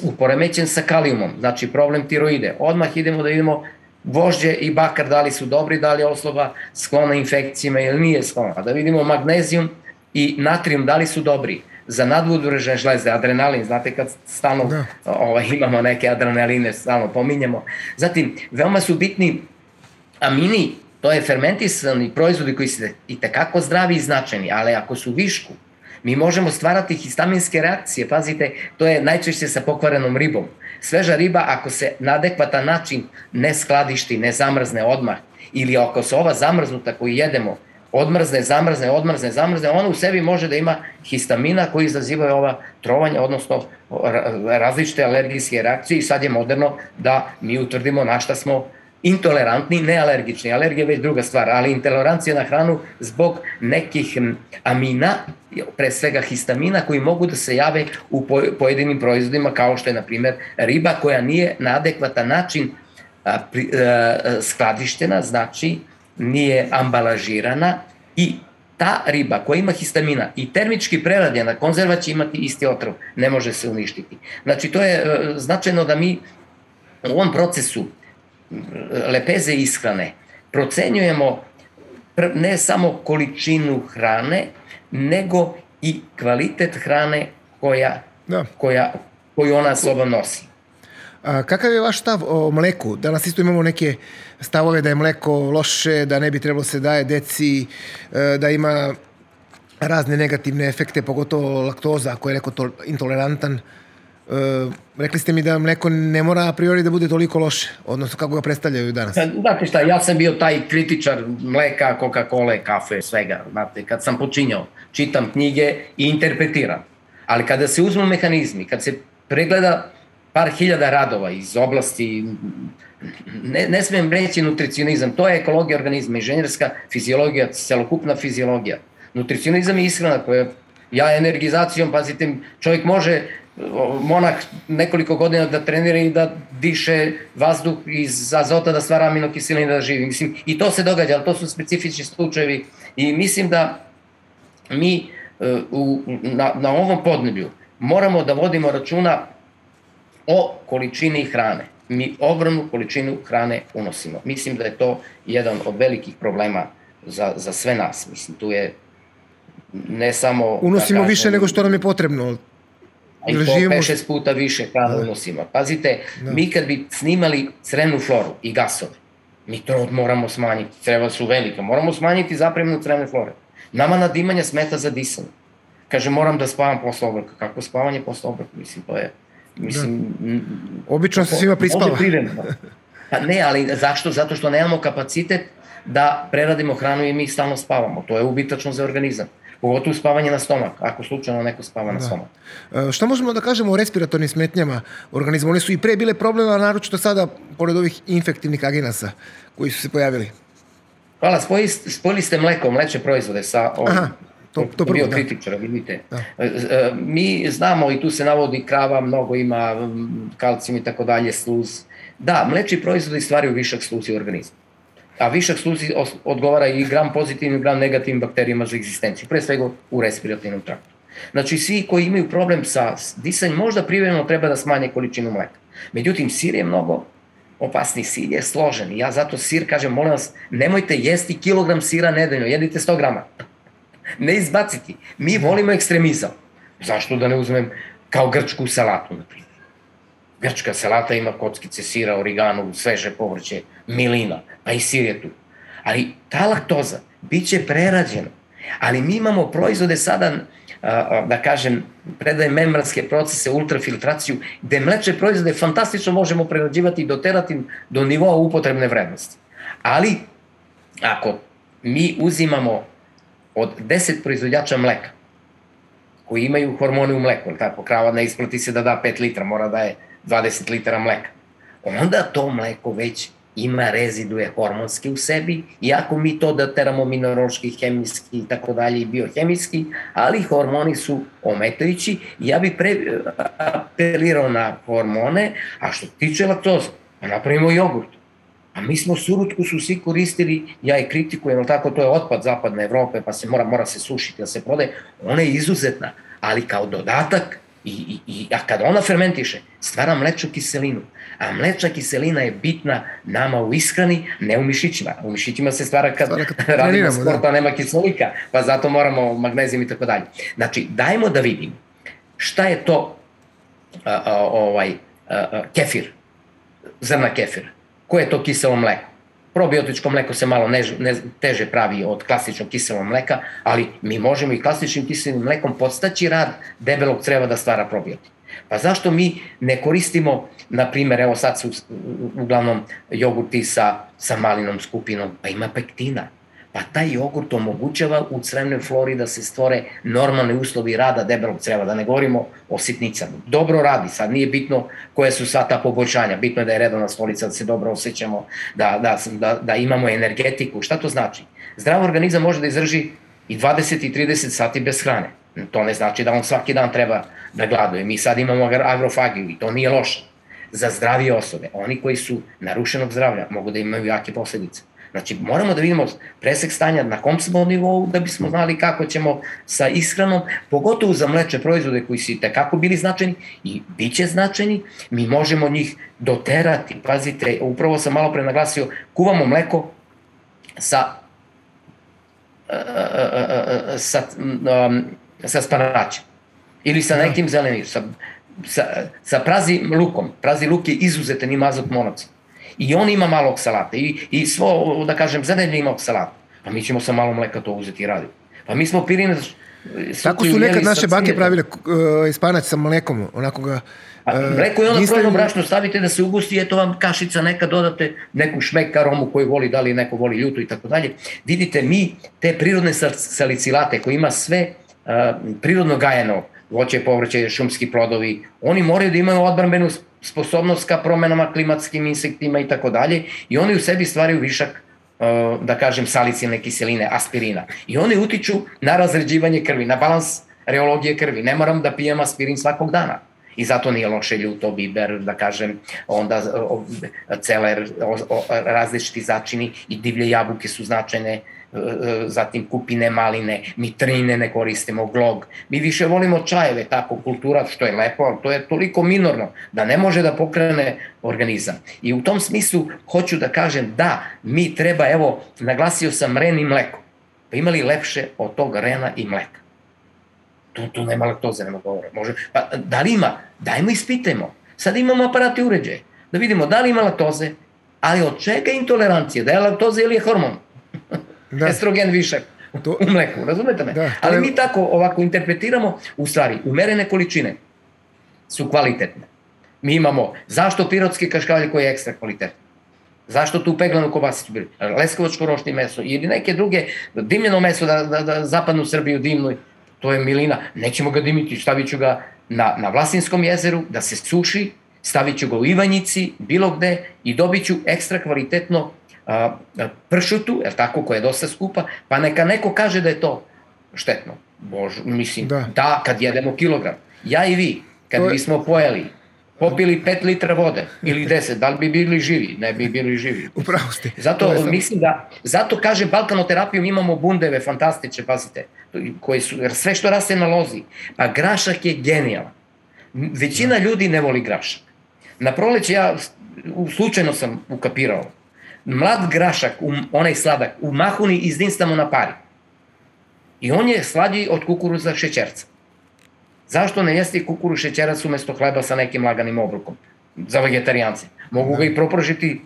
uporemećen sa kalijumom, znači problem tiroide. Odmah idemo da vidimo vožđe i bakar da li su dobri, da li je osoba sklona infekcijama ili nije sklona. Da vidimo magnezijum i natrium da li su dobri za nadvoduražne žleze, adrenalin, znate kad stalno da. ovaj, imamo neke adrenaline, stalno pominjemo. Zatim, veoma su bitni amini, to je fermentisani proizvodi koji su i tekako zdravi i značajni, ali ako su višku, mi možemo stvarati histaminske reakcije, pazite, to je najčešće sa pokvarenom ribom. Sveža riba, ako se na adekvatan način ne skladišti, ne zamrzne odmah, ili ako se ova zamrznuta koju jedemo odmrzne, zamrzne, odmrzne, zamrzne, ona u sebi može da ima histamina koji izazivaju ova trovanja, odnosno različite alergijske reakcije i sad je moderno da mi utvrdimo na šta smo intolerantni, ne alergični. Alergija je već druga stvar, ali intolerancija na hranu zbog nekih amina, pre svega histamina, koji mogu da se jave u pojedinim proizvodima, kao što je, na primer, riba koja nije na adekvatan način skladištena, znači nije ambalažirana i ta riba koja ima histamina i termički preradjena konzerva će imati isti otrov, ne može se uništiti. Znači to je e, značajno da mi u ovom procesu lepeze ishrane procenjujemo ne samo količinu hrane, nego i kvalitet hrane koja, da. koja, koju ona sobom nosi. A, kakav je vaš stav o mleku? Danas isto imamo neke stavove da je mleko loše, da ne bi trebalo se daje deci, e, da ima razne negativne efekte, pogotovo laktoza, ako je neko to intolerantan. E, rekli ste mi da mleko ne mora a priori da bude toliko loše, odnosno kako ga predstavljaju danas. Znate šta, ja sam bio taj kritičar mleka, Coca-Cola, kafe, svega. Znate, kad sam počinjao, čitam knjige i interpretiram. Ali kada se uzmu mehanizmi, kad se pregleda par hiljada radova iz oblasti, ne, ne smijem reći nutricionizam, to je ekologija organizma, inženjerska fiziologija, celokupna fiziologija. Nutricionizam je ishrana koja ja energizacijom, pazite, čovjek može monak nekoliko godina da trenira i da diše vazduh iz azota da stvara aminokiseline da živi. Mislim, i to se događa, ali to su specifični slučajevi i mislim da mi e, u, na, na ovom podneblju moramo da vodimo računa o količini hrane. Mi ogromnu količinu hrane unosimo. Mislim da je to jedan od velikih problema za, za sve nas. Mislim, tu je ne samo... Unosimo da kažem, više nego što nam je potrebno. A i to živimo... 5-6 puta više hrane da. unosimo. Pazite, da. mi kad bi snimali crenu floru i gasove, mi to moramo smanjiti. Treba su velike. Moramo smanjiti zapremnu crene flore. Nama nadimanja smeta za disanje. Kaže, moram da spavam posle obroka. Kako spavanje posle obroka? Mislim, to je Mislim, da. Obično se svima prispava. Pa ne, ali zašto? Zato što nemamo kapacitet da preradimo hranu i mi stalno spavamo. To je ubitačno za organizam. Pogotovo spavanje na stomak, ako slučajno neko spava na da. stomak. E, šta možemo da kažemo o respiratornim smetnjama organizma? One su i pre bile problema, naročito sada, pored ovih infektivnih agenasa koji su se pojavili. Hvala, spojili, spojili ste mleko, mleče proizvode sa ovim. Aha. To, to prvo, bio da. vidite. Da. E, e, mi znamo i tu se navodi krava, mnogo ima kalcijum i tako dalje, sluz. Da, mleči proizvodi stvaraju višak sluzi u organizmu a višak sluzi odgovara i gram pozitivnim, gram negativnim bakterijama za egzistenciju, pre svega u respirativnom traktu. Znači, svi koji imaju problem sa disanjem, možda privremeno treba da smanje količinu mleka. Međutim, sir je mnogo opasni, sir je složen. Ja zato sir kažem, molim vas, nemojte jesti kilogram sira nedeljno, jedite 100 grama. ne izbaciti. Mi volimo ekstremizam. Zašto da ne uzmem kao grčku salatu, na primjer. Grčka salata ima kockice sira, origanu, sveže povrće, milina, pa i sir je tu. Ali ta laktoza bit će prerađena. Ali mi imamo proizvode sada, da kažem, predaje membranske procese, ultrafiltraciju, gde mleče proizvode fantastično možemo prerađivati i doterati do nivoa upotrebne vrednosti. Ali, ako mi uzimamo od 10 proizvodjača mleka, koji imaju hormone u mleku, tako, krava ne isplati se da da 5 litra, mora da je 20 litara mleka, onda to mleko već ima reziduje hormonski u sebi, iako mi to da teramo minerološki, hemijski i tako dalje i biohemijski, ali hormoni su ometajući. Ja bih pre, apelirao na hormone, a što tiče laktoza, pa napravimo jogurt. A mi smo surutku su svi koristili, ja je kritikujem, tako, to je otpad zapadne Evrope, pa se mora, mora se sušiti da se prode. Ona je izuzetna, ali kao dodatak I, i, i, a kada ona fermentiše, stvara mlečnu kiselinu. A mlečna kiselina je bitna nama u ishrani, ne u mišićima. U mišićima se stvara kad, stvara kad radimo sport, da. a nema kiselika, pa zato moramo magnezijum i tako dalje. Znači, dajmo da vidimo šta je to a, a, ovaj, a, a, kefir, zrna kefira. Koje je to kiselo mleko? Probiotičko mleko se malo ne, ne, teže pravi od klasičnog kiselog mleka, ali mi možemo i klasičnim kiselim mlekom podstaći rad debelog creva da stvara probiotik. Pa zašto mi ne koristimo, na primjer, evo sad su uglavnom jogurti sa, sa malinom skupinom, pa ima pektina pa taj jogurt omogućava u crevnoj flori da se stvore normalni uslovi rada debelog creva, da ne govorimo o sitnicama. Dobro radi, sad nije bitno koje su sva ta poboljšanja, bitno je da je redovna stolica, da se dobro osjećamo, da, da, da, da imamo energetiku. Šta to znači? Zdrav organizam može da izdrži i 20 i 30 sati bez hrane. To ne znači da on svaki dan treba da gladuje. Mi sad imamo agrofagiju i to nije loše. Za zdravije osobe, oni koji su narušenog zdravlja, mogu da imaju jake posledice. Znači, moramo da vidimo presek stanja na kom smo nivou da bismo znali kako ćemo sa ishranom, pogotovo za mlečne proizvode koji su tekako bili značajni i bit će značajni, mi možemo njih doterati. Pazite, upravo sam malo pre naglasio, kuvamo mleko sa sa, sa spanaćem ili sa da. nekim zelenim, sa, sa, sa prazi lukom. Prazi luk je izuzetan, ima azot monocid. I on ima malo oksalata i, i svo, da kažem, zedelje ima oksalata. Pa mi ćemo sa malo mleka to uzeti i raditi. Pa mi smo pirine... Tako su nekad naše bake pravile uh, ispanać sa mlekom, onako ga... Uh, A, mleko je ono krojno brašno, stavite da se ugusti, eto vam kašica neka, dodate neku šmek aromu koju voli, da li neko voli ljuto i tako dalje. Vidite, mi te prirodne salicilate koje ima sve uh, prirodno gajeno, voće, povrće, šumski plodovi, oni moraju da imaju odbrambenu sposobnost ka promenama klimatskim insektima i tako dalje i oni u sebi stvaraju višak uh, da kažem salicilne kiseline, aspirina. I oni utiču na razređivanje krvi, na balans reologije krvi. Ne moram da pijem aspirin svakog dana. I zato nije loše ljuto, biber, da kažem, onda celer, različiti začini i divlje jabuke su značajne zatim kupine maline, mitrine ne koristimo, glog. Mi više volimo čajeve, tako, kultura, što je lepo, ali to je toliko minorno da ne može da pokrene organizam. I u tom smislu hoću da kažem da mi treba, evo, naglasio sam ren i mleko. Pa imali lepše od tog rena i mleka? Tu, tu nema laktoze, nema govore. Može, pa da li ima? Dajmo ispitajmo. Sad imamo aparate uređaje. Da vidimo da li ima laktoze, ali od čega je intolerancija? Da je laktoza ili je hormon? Da. estrogen višak to... u mleku, razumete me? Da, Ali je... mi tako ovako interpretiramo, u stvari, umerene količine su kvalitetne. Mi imamo, zašto pirotske kaškalje koji je ekstra kvalitetno? Zašto tu peglanu kobasicu bili? Leskovačko rošni meso ili neke druge, dimljeno meso da, da, da zapadnu Srbiju dimnu, to je milina. Nećemo ga dimiti, stavit ću ga na, na Vlasinskom jezeru, da se suši, stavit ću ga u Ivanjici, bilo gde i dobit ću ekstra kvalitetno a, pršutu, je tako, koja je dosta skupa, pa neka neko kaže da je to štetno. Bože, mislim, da, da kad jedemo kilogram. Ja i vi, kad je... bismo pojeli popili 5 litra vode ili 10, da li bi bili živi? Ne bi bili živi. Upravo ste. Zato sam... mislim da, zato kaže balkanoterapiju imamo bundeve fantastične, pazite, koji su, jer sve što raste na lozi, pa grašak je genijalan. Većina da. ljudi ne voli grašak. Na proleće ja slučajno sam ukapirao. Mlad grašak, onaj sladak, u mahuni izdinstamo na pari. I on je slađi od kukuruza šećerca. Zašto ne jesti kukuru šećerac umesto hleba sa nekim laganim obrokom? Za vegetarijance. Mogu da. ga i proprožiti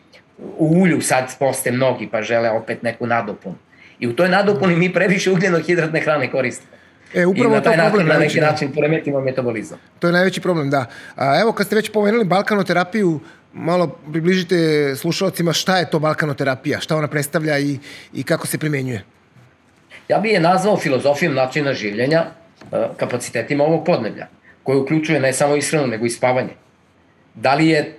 u ulju, sad poste mnogi, pa žele opet neku nadopunu. I u toj nadopuni mi previše ugljenohidratne hrane koristimo. E, upravo I na taj to problem. Na neki da. način poremetimo metabolizam. To je najveći problem, da. A, evo, kad ste već pomenuli balkanoterapiju, malo približite slušalcima šta je to balkanoterapija, šta ona predstavlja i, i kako se primenjuje. Ja bih je nazvao filozofijom načina življenja, e, kapacitetima ovog podneblja, koje uključuje ne samo ishranu, nego i spavanje. Da li je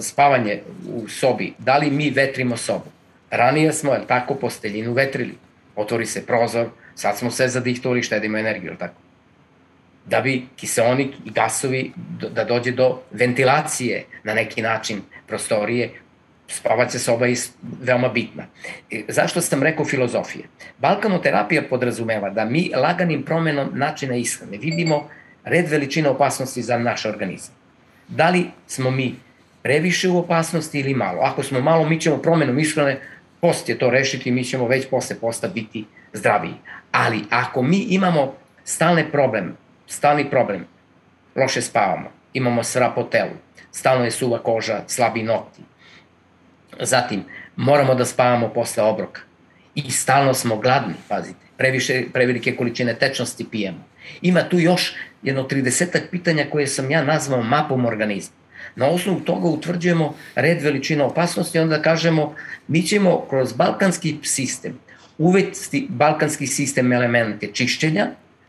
spavanje u sobi, da li mi vetrimo sobu? Ranije smo, je tako, posteljinu vetrili. Otvori se prozor, sad smo sve zadihtovali, štedimo energiju, je tako? Da bi kiseonik i gasovi, da dođe do ventilacije na neki način prostorije, spavaća soba je veoma bitna. E, zašto sam rekao filozofije? Balkanoterapija podrazumeva da mi laganim promenom načina ishrane vidimo red veličine opasnosti za naš organizam. Da li smo mi previše u opasnosti ili malo? Ako smo malo, mi ćemo promenom ishrane, post je to rešiti, mi ćemo već posle posta biti zdraviji. Ali ako mi imamo stalne problem, stalni problem, loše spavamo, imamo sra po telu, stalno je suva koža, slabi nokti, Zatim, moramo da spavamo posle obroka. I stalno smo gladni, pazite. Previše, prevelike količine tečnosti pijemo. Ima tu još jedno 30 pitanja koje sam ja nazvao mapom organizma. Na osnovu toga utvrđujemo red veličina opasnosti, onda kažemo mi ćemo kroz balkanski sistem uvesti balkanski sistem elemente čišćenja,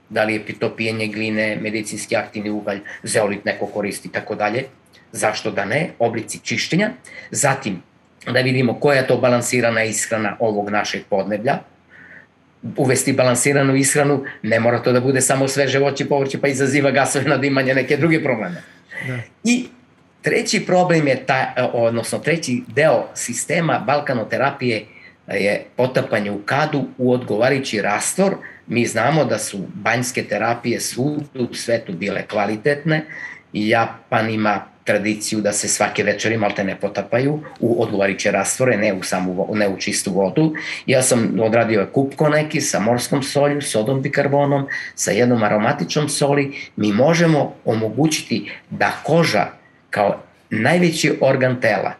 da li je to pijenje gline, medicinski aktivni ugalj, zeolit neko koristi, tako dalje. Zašto da ne? Oblici čišćenja. Zatim, da vidimo koja je to balansirana ishrana ovog našeg podneblja, uvesti balansiranu ishranu, ne mora to da bude samo sveže voće i povrće, pa izaziva gasove nadimanje, neke druge probleme. Da. I treći problem je, ta, odnosno treći deo sistema balkanoterapije je potapanje u kadu u odgovarajući rastor. Mi znamo da su banjske terapije svud u svetu bile kvalitetne i Japan ima tradiciju da se svake večeri malte ne potapaju u odgovariće rastvore, ne u, samu, ne u čistu vodu. Ja sam odradio kupko neki sa morskom solju, sodom bikarbonom, sa jednom aromatičnom soli. Mi možemo omogućiti da koža kao najveći organ tela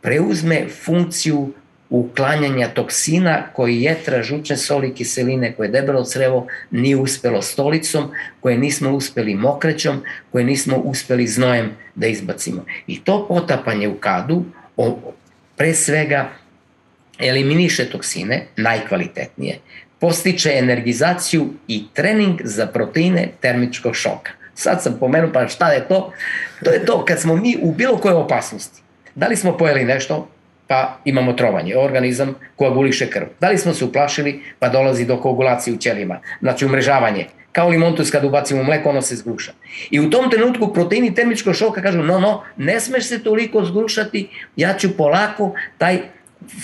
preuzme funkciju uklanjanja toksina koji jetra, žučne soli, kiseline koje debelo crevo nije uspelo stolicom, koje nismo uspeli mokrećom, koje nismo uspeli znojem da izbacimo. I to potapanje u kadu pre svega eliminiše toksine, najkvalitetnije, postiče energizaciju i trening za proteine termičkog šoka. Sad sam pomenuo, pa šta je to? To je to kad smo mi u bilo kojoj opasnosti. Da li smo pojeli nešto, pa imamo trovanje. Organizam koaguliše krv. Da li smo se uplašili, pa dolazi do koagulacije u ćelijima, znači umrežavanje. Kao limontus kad ubacimo mleko, ono se zgruša. I u tom trenutku proteini termičkog šoka kažu, no, no, ne smeš se toliko zgrušati, ja ću polako taj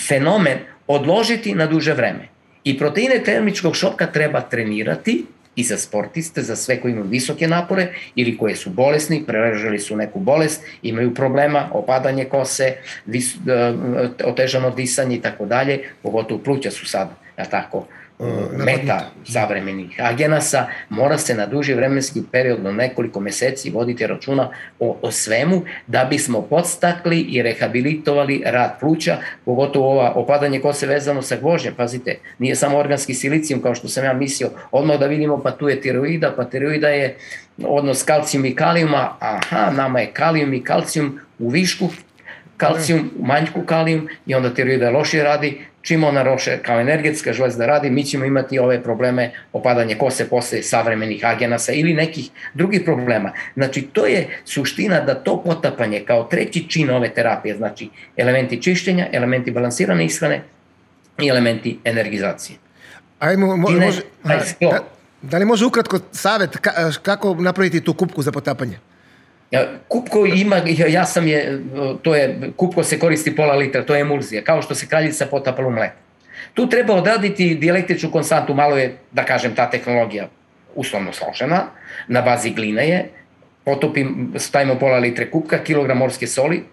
fenomen odložiti na duže vreme. I proteine termičkog šoka treba trenirati, i za sportiste, za sve koji imaju visoke napore ili koje su bolesni, preležali su neku bolest, imaju problema, opadanje kose, vis, e, otežano disanje i tako dalje, pogotovo pluća su sad, ja tako, meta savremenih agenasa, mora se na duži vremenski period, na nekoliko meseci, voditi računa o, o svemu, da bismo podstakli i rehabilitovali rad pluća, pogotovo ova opadanje kose vezano sa gvožnjem, pazite, nije samo organski silicijum kao što sam ja mislio, odmah da vidimo pa tu je tiroida, pa tiroida je odnos kalcijum i kalijuma, aha, nama je kalijum i kalcijum u višku, kalcijum, u manjku kalijum i onda tiroida lošije radi, čim ona roše kao energetska žlezda radi, mi ćemo imati ove probleme opadanje kose posle savremenih agenasa ili nekih drugih problema. Znači, to je suština da to potapanje kao treći čin ove terapije, znači elementi čišćenja, elementi balansirane ishrane i elementi energizacije. Ajmo, mo, Time, može, da, da li može ukratko savet kako napraviti tu kupku za potapanje? Kupko ima, ja sam je, to je, kupko se koristi pola litra, to je emulzija, kao što se kraljica potapala u mleku. Tu treba odraditi dijalektičnu konstantu, malo je, da kažem, ta tehnologija uslovno složena, na bazi gline je, potopim, stavimo pola litre kupka, kilogram morske soli,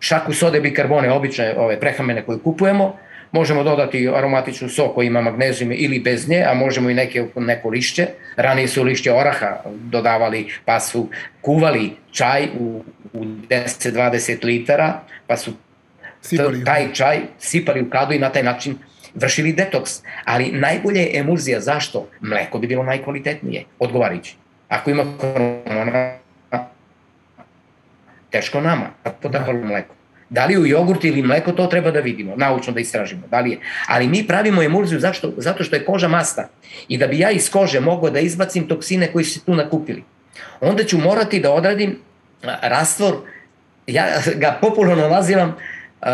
šaku sode bikarbone, obične ove prehrambene koje kupujemo, Možemo dodati aromatičnu sok koji ima magnezijum ili bez nje, a možemo i neke, neko lišće. Ranije su lišće oraha dodavali, pa su kuvali čaj u, u 10-20 litara, pa su sipali. taj čaj sipali u kadu i na taj način vršili detoks. Ali najbolje je emulzija. Zašto? Mleko bi bilo najkvalitetnije, odgovarajući. Ako ima korona, teško nama, tako da. mleko. Da li u jogurt ili mleko, to treba da vidimo, naučno da istražimo. Da li je. Ali mi pravimo emulziju zašto? zato što je koža masta. I da bi ja iz kože mogao da izbacim toksine koji su se tu nakupili. Onda ću morati da odradim rastvor, ja ga popularno nazivam uh,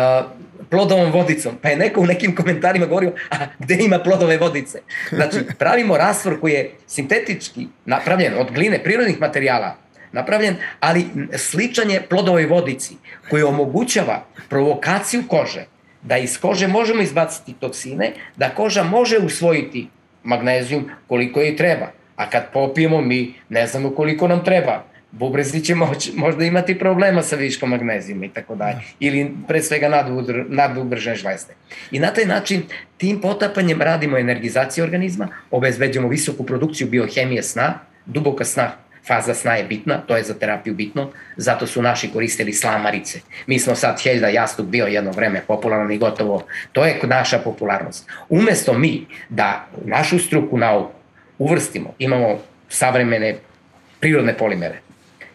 plodovom vodicom. Pa je neko u nekim komentarima govorio, a gde ima plodove vodice? Znači, pravimo rastvor koji je sintetički napravljen od gline, prirodnih materijala, napravljen, ali sličan je plodovoj vodici koji omogućava provokaciju kože, da iz kože možemo izbaciti toksine, da koža može usvojiti magnezijum koliko je treba. A kad popijemo mi ne znamo koliko nam treba. Bubrezi će moć, možda imati problema sa viškom magnezijuma i tako dalje. Ili pre svega nadubržene žlezde. I na taj način tim potapanjem radimo energizaciju organizma, obezbeđujemo visoku produkciju biohemije sna, duboka sna faza sna je bitna, to je za terapiju bitno, zato su naši koristili slamarice. Mi smo sad Heljda Jastup bio jedno vreme popularan i gotovo, to je naša popularnost. Umesto mi da našu struku nauku uvrstimo, imamo savremene prirodne polimere,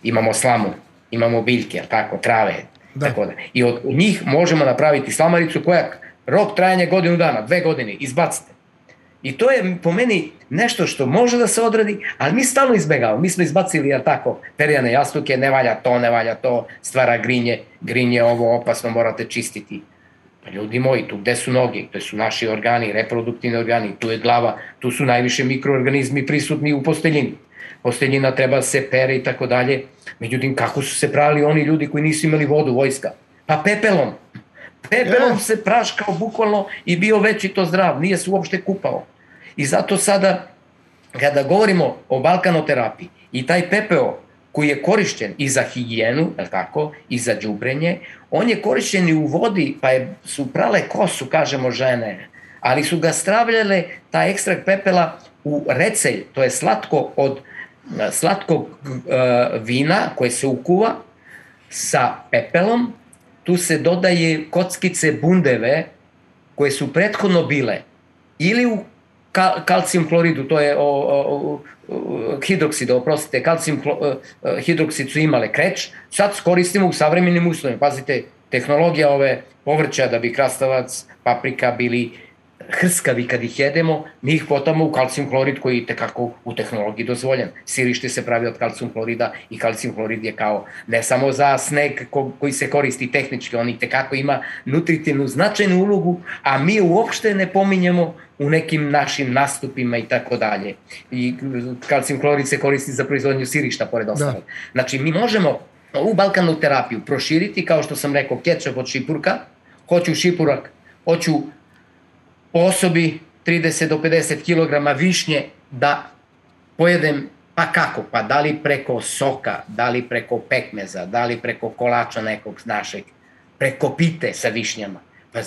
imamo slamu, imamo biljke, tako, trave, da. tako da. I od njih možemo napraviti slamaricu koja rok trajanja godinu dana, dve godine, izbacite. I to je po meni nešto što može da se odradi, ali mi stalno izbegavamo. Mi smo izbacili, ja tako, perijane jastuke, ne valja to, ne valja to, stvara grinje, grinje ovo opasno, morate čistiti. Pa ljudi moji, tu gde su noge, to su naši organi, reproduktivni organi, tu je glava, tu su najviše mikroorganizmi prisutni u posteljini. Posteljina treba se pere i tako dalje. Međutim, kako su se prali oni ljudi koji nisu imali vodu, vojska? Pa pepelom. Pepelom se praškao bukvalno i bio veći to zdrav, nije se uopšte kupao. I zato sada, kada govorimo o balkanoterapiji i taj pepeo koji je korišćen i za higijenu, je tako, i za džubrenje, on je korišćen i u vodi, pa je, su prale kosu, kažemo žene, ali su ga stravljale, ta ekstrakt pepela, u recelj, to je slatko od slatkog uh, vina koje se ukuva sa pepelom, tu se dodaje kockice bundeve koje su prethodno bile ili u kal, kalcijum kloridu, to je o, o, o, hidroksid, oprostite, kalcijum klo, o, hidroksid su imale kreč, sad koristimo u savremenim uslovima. Pazite, tehnologija ove povrća da bi krastavac, paprika bili hrskavi kad ih jedemo, mi ih potamo u kalcijum klorid koji je tekako u tehnologiji dozvoljen. Sirište se pravi od kalcijum klorida i kalcijum klorid je kao ne samo za sneg ko, koji se koristi tehnički, on i tekako ima nutritivnu značajnu ulogu, a mi uopšte ne pominjemo u nekim našim nastupima i tako dalje. I kalcijum klorid se koristi za proizvodnju sirišta, pored da. ostalog. Da. Znači, mi možemo ovu balkanu terapiju proširiti, kao što sam rekao, kečap od šipurka, hoću šipurak, hoću po osobi 30 do 50 kg višnje da pojedem Pa kako? Pa da li preko soka, da li preko pekmeza, da li preko kolača nekog našeg, preko pite sa višnjama. Pa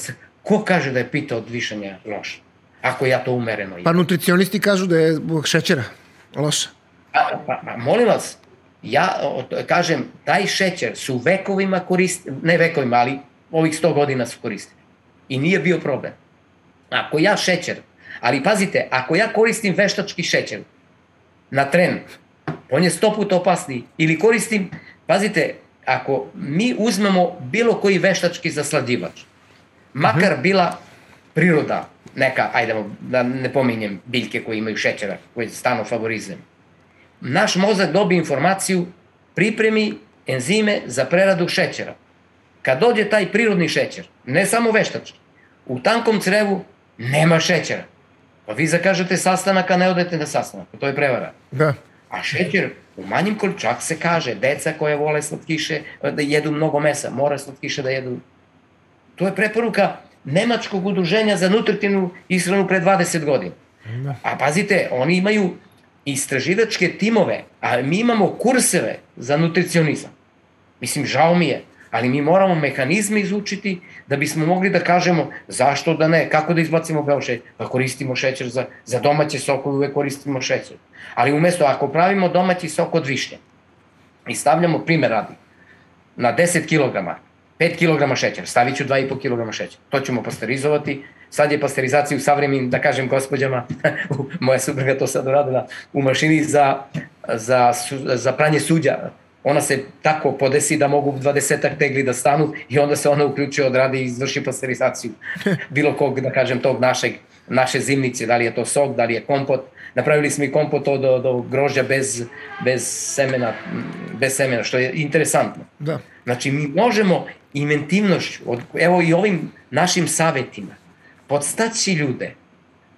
ko kaže da je pita od višanja loša? Ako ja to umereno imam. Pa nutricionisti kažu da je zbog šećera loša. Pa, pa, pa molim vas, ja kažem, taj šećer su vekovima koristili, ne vekovima, ali ovih 100 godina su koristili. I nije bio problem. Ako ja šećer, ali pazite, ako ja koristim veštački šećer na tren, on je sto puta opasniji. Ili koristim, pazite, ako mi uzmemo bilo koji veštački zasladivač, makar mhm. bila priroda neka, ajde da ne pominjem biljke koje imaju šećera, koje stano favorizujem. Naš mozak dobije informaciju, pripremi enzime za preradu šećera. Kad dođe taj prirodni šećer, ne samo veštački, u tankom crevu nema šećera. Pa vi zakažete sastanak, a ne odete na sastanak. To je prevara. Da. A šećer u manjim količak se kaže, deca koje vole slatkiše, da jedu mnogo mesa, mora slatkiše da jedu. To je preporuka Nemačkog udruženja za nutritivnu ishranu pre 20 godina. Da. A pazite, oni imaju istraživačke timove, a mi imamo kurseve za nutricionizam. Mislim, žao mi je, ali mi moramo mehanizme izučiti da bismo mogli da kažemo zašto da ne, kako da izbacimo beo šećer, pa koristimo šećer za, za domaće sokove, uvek koristimo šećer. Ali umesto, ako pravimo domaći sok od višnje i stavljamo primer radi, na 10 kg, 5 kg šećera, stavit ću 2,5 kg šećera. To ćemo pasterizovati. Sad je pasterizacija u savremenim, da kažem gospođama, moja supruga to sad uradila, u mašini za, za, za pranje suđa. Ona se tako podesi da mogu 20 tegli da stanu i onda se ona uključuje, odradi i izvrši pasterizaciju bilo kog, da kažem, tog našeg, naše zimnice, da li je to sok, da li je kompot. Napravili smo i kompot od, do grožđa bez, bez, semena, bez semena, što je interesantno. Da. Znači, mi možemo inventivnošću, od, evo i ovim našim savetima, podstaći ljude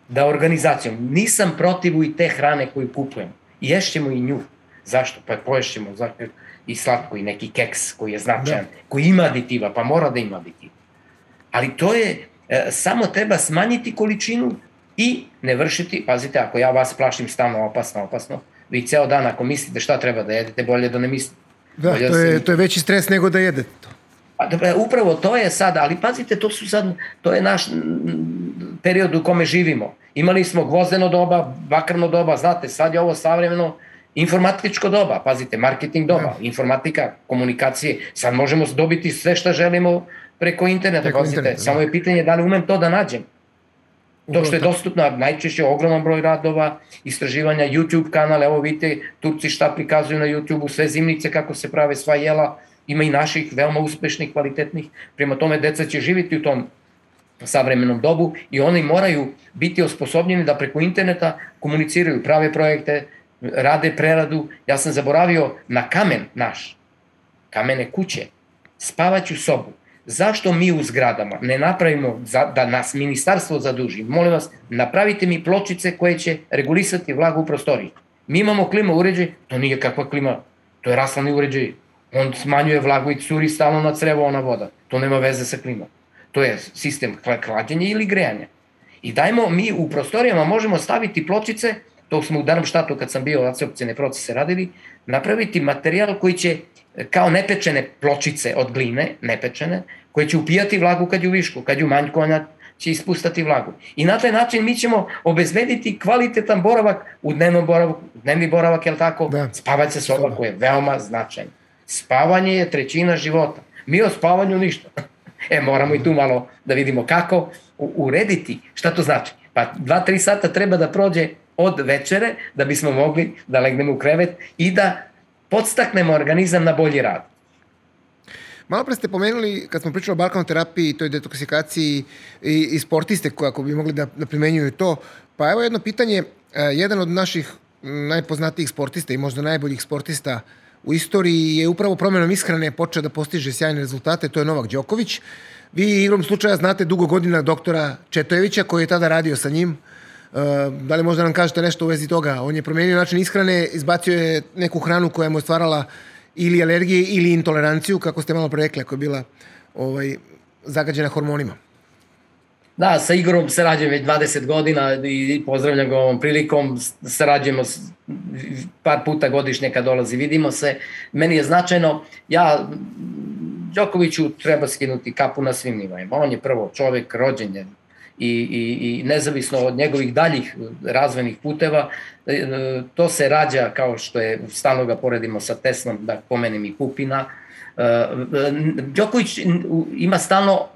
da organizacijom, nisam protiv i te hrane koju kupujemo, ješćemo i nju. Zašto? Pa poješćemo zašto? i slatko i neki keks koji je značajan, da. koji ima aditiva, pa mora da ima aditiva. Ali to je, e, samo treba smanjiti količinu i ne vršiti, pazite, ako ja vas plašim stalno opasno, opasno, vi ceo dan ako mislite šta treba da jedete, bolje da ne mislite. Da, bolje to, da je, se... to je veći stres nego da jedete to. Pa, dobro, upravo to je sad, ali pazite, to su sad, to je naš period u kome živimo. Imali smo gvozdeno doba, bakrno doba, znate, sad je ovo savremeno informatičko doba, pazite, marketing doba, ja. informatika, komunikacije, sad možemo dobiti sve što želimo preko interneta, preko pazite, interneta, samo da. je pitanje da li umem to da nađem. To što je dostupno najčešće ogroman broj radova, istraživanja, YouTube kanale, evo vidite, Turci šta prikazuju na YouTube-u, sve zimnice kako se prave sva jela, ima i naših veoma uspešnih, kvalitetnih, prema tome deca će živiti u tom savremenom dobu i oni moraju biti osposobljeni da preko interneta komuniciraju prave projekte, rade preradu. Ja sam zaboravio na kamen naš, kamene kuće, spavaću sobu. Zašto mi u zgradama ne napravimo za, da nas ministarstvo zaduži? Molim vas, napravite mi pločice koje će regulisati vlagu u prostoriji. Mi imamo klima uređaj, to nije kakva klima, to je raslani uređaj. On smanjuje vlagu i curi stalno na crevo ona voda. To nema veze sa klimom. To je sistem hlađenja ili grejanja. I dajmo, mi u prostorijama možemo staviti pločice to smo u Darmštatu kad sam bio adsorpcijne procese radili, napraviti materijal koji će kao nepečene pločice od gline, nepečene, koje će upijati vlagu kad je u višku, kad je u manjku, ona će ispustati vlagu. I na taj način mi ćemo obezbediti kvalitetan boravak u dnevnom boravku, dnevni boravak, je li tako? Da. Spavaće soba koja je veoma značajna. Spavanje je trećina života. Mi o spavanju ništa. E, moramo i tu malo da vidimo kako urediti. Šta to znači? Pa dva, tri sata treba da prođe od večere da bismo mogli da legnemo u krevet i da podstaknemo organizam na bolji rad. Malo pre ste pomenuli, kad smo pričali o balkanoterapiji, toj detoksikaciji i, i sportiste koji ako bi mogli da, da primenjuju to, pa evo jedno pitanje, e, jedan od naših najpoznatijih sportista i možda najboljih sportista u istoriji je upravo promenom ishrane počeo da postiže sjajne rezultate, to je Novak Đoković. Vi igrom slučaja znate dugo godina doktora Četojevića koji je tada radio sa njim, da li možda nam kažete nešto u vezi toga? On je promenio način ishrane, izbacio je neku hranu koja mu je stvarala ili alergije ili intoleranciju, kako ste malo pre rekli, ako je bila ovaj, zagađena hormonima. Da, sa Igorom sarađujem već 20 godina i pozdravljam ga ovom prilikom. Sarađujemo par puta godišnje kad dolazi, vidimo se. Meni je značajno, ja Đokoviću treba skinuti kapu na svim nivoima. On je prvo čovek, rođen je i, i, i nezavisno od njegovih daljih razvojnih puteva, e, to se rađa kao što je, stalno ga poredimo sa Teslom, da pomenem i Pupina. E, Đoković ima stalno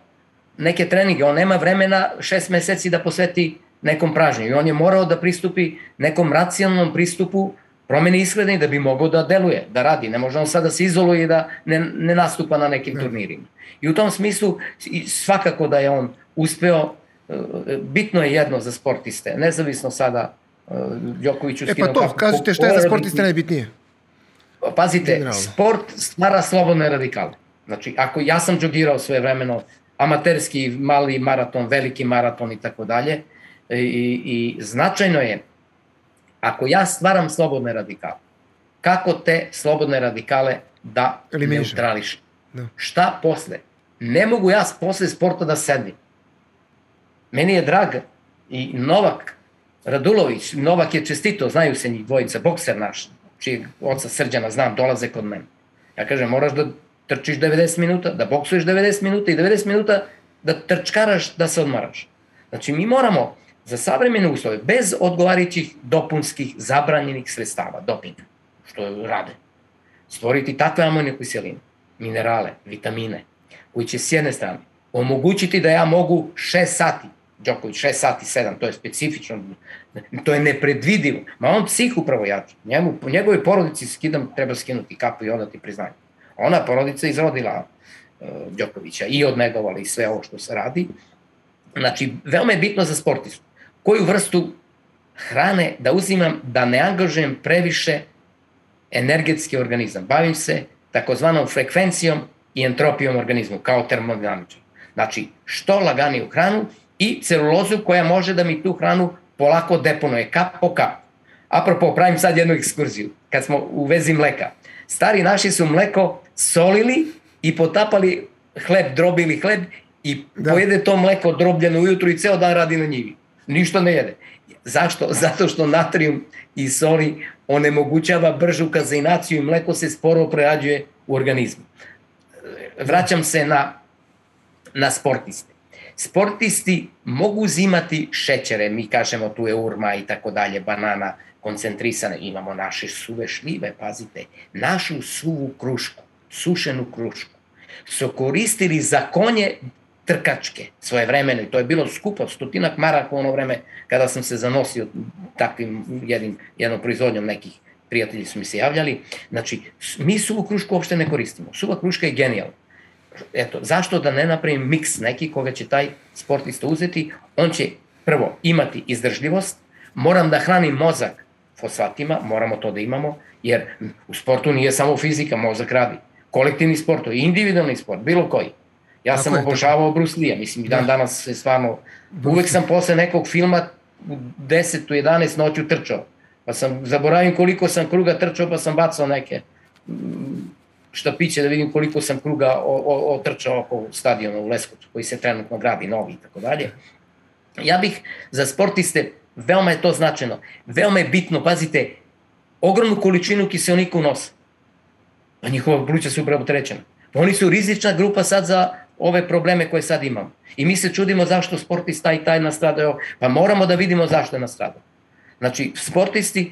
neke treninge, on nema vremena šest meseci da posveti nekom pražnju i on je morao da pristupi nekom racionalnom pristupu promeni ishrane da bi mogao da deluje, da radi. Ne može on sad da se izoluje i da ne, ne nastupa na nekim ne. turnirima. I u tom smislu svakako da je on uspeo, bitno je jedno za sportiste, nezavisno sada e, Đokoviću E pa to, kažete šta je za sportiste najbitnije? Pazite, Generalno. sport stvara slobodne radikale. Znači, ako ja sam džogirao svoje vremeno, amaterski, mali maraton, veliki maraton i tako dalje, i, i značajno je Ako ja stvaram slobodne radikale, kako te slobodne radikale da neutrališem? Da. Šta posle? Ne mogu ja posle sporta da sedim. Meni je drag i Novak Radulović, Novak je čestito, znaju se njih dvojica, bokser naš, čijeg oca Srđana znam, dolaze kod mene. Ja kažem, moraš da trčiš 90 minuta, da boksuješ 90 minuta i 90 minuta da trčkaraš, da se odmaraš. Znači, mi moramo za savremene uslove, bez odgovarajućih dopunskih zabranjenih sredstava, dopinga, što rade, stvoriti takve amonijne kiseline, minerale, vitamine, koji će s jedne strane omogućiti da ja mogu 6 sati, Đoković 6 sati 7, to je specifično, to je nepredvidivo. Ma on psih upravo jače. Njemu, po njegovoj porodici skidam, treba skinuti kapu i odati priznanje. Ona porodica izrodila uh, Đokovića i odnegovala i sve ovo što se radi. Znači, veoma je bitno za sportistu koju vrstu hrane da uzimam da ne angažujem previše energetski organizam. Bavim se takozvanom frekvencijom i entropijom organizmu kao termodinamičar. Znači, što laganiju hranu i celulozu koja može da mi tu hranu polako deponuje, kap po kap. Apropo, pravim sad jednu ekskurziju, kad smo u vezi mleka. Stari naši su mleko solili i potapali hleb, drobili hleb i da. pojede to mleko drobljeno ujutru i ceo dan radi na njivi ništa ne jede. Zašto? Zato što natrijum i soli onemogućava bržu kazinaciju i mleko se sporo prerađuje u organizmu. Vraćam se na, na sportiste. Sportisti mogu uzimati šećere, mi kažemo tu je urma i tako dalje, banana, koncentrisane, imamo naše suve šljive, pazite, našu suvu krušku, sušenu krušku, su koristili za konje trkačke svoje vremene. To je bilo skupo, stotinak maraka ono vreme kada sam se zanosio takvim jednim, jednom proizvodnjom nekih prijatelji su mi se javljali. Znači, mi suvu krušku uopšte ne koristimo. Suva kruška je genijalna. Eto, zašto da ne napravim miks neki koga će taj sportista uzeti? On će prvo imati izdržljivost, moram da hranim mozak fosfatima, moramo to da imamo, jer u sportu nije samo fizika, mozak radi. Kolektivni sport, to je individualni sport, bilo koji. Ja sam obožavao Bruce Lee-a, mislim, i dan da. danas se stvarno, uvek sam posle nekog filma u 10 u 11 noću trčao. Pa sam, zaboravim koliko sam kruga trčao, pa sam bacao neke štapiće da vidim koliko sam kruga otrčao oko stadiona u Leskovcu, koji se trenutno gradi, novi i tako dalje. Ja bih za sportiste, veoma je to značajno, veoma je bitno, pazite, ogromnu količinu kiselnika u nos. Pa njihova pluća su upravo trećena. Oni su rizična grupa sad za ove probleme koje sad imamo. I mi se čudimo zašto sportista i taj nastradao. Pa moramo da vidimo zašto je nastradao. Znači, sportisti,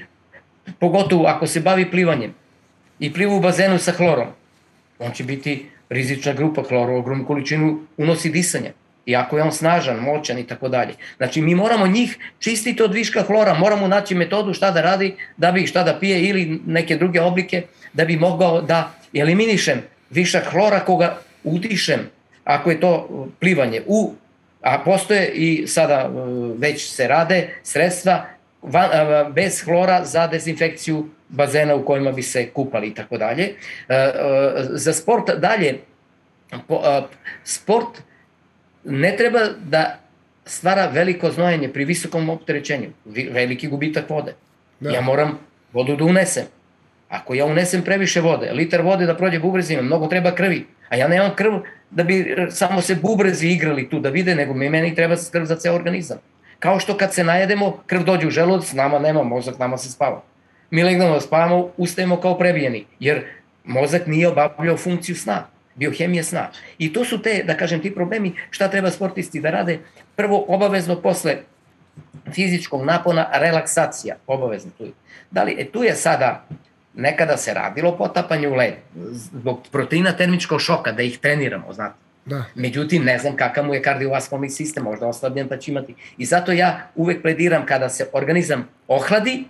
pogotovo ako se bavi plivanjem i pliva u bazenu sa hlorom, on će biti rizična grupa hlora, ogromnu količinu unosi disanja. Iako je on snažan, moćan i tako dalje. Znači, mi moramo njih čistiti od viška hlora, moramo naći metodu šta da radi, da bi šta da pije ili neke druge oblike, da bi mogao da eliminišem višak hlora koga udišem ako je to plivanje u a postoje i sada e, već se rade sredstva bez hlora za dezinfekciju bazena u kojima bi se kupali i tako dalje. E, e, za sport dalje, sport ne treba da stvara veliko znojenje pri visokom opterećenju, veliki gubitak vode. Da. Ja moram vodu da unesem. Ako ja unesem previše vode, liter vode da prođe bubrezima, mnogo treba krvi, a ja nemam krv da bi samo se bubrezi igrali tu da vide, nego mi meni treba krv za ceo organizam. Kao što kad se najedemo, krv dođe u želudac, nama nema, mozak nama se spava. Mi legnemo da spavamo, ustajemo kao prebijeni, jer mozak nije obavljao funkciju sna, biohemija sna. I to su te, da kažem, ti problemi šta treba sportisti da rade. Prvo, obavezno posle fizičkog napona, relaksacija, obavezno tu je. Da li, e, tu je sada nekada se radilo potapanje u led zbog proteina termičkog šoka, da ih treniramo, znate. Da. Međutim, ne znam kakav mu je kardiovaskularni sistem, možda oslabljen pa će imati. I zato ja uvek plediram kada se organizam ohladi,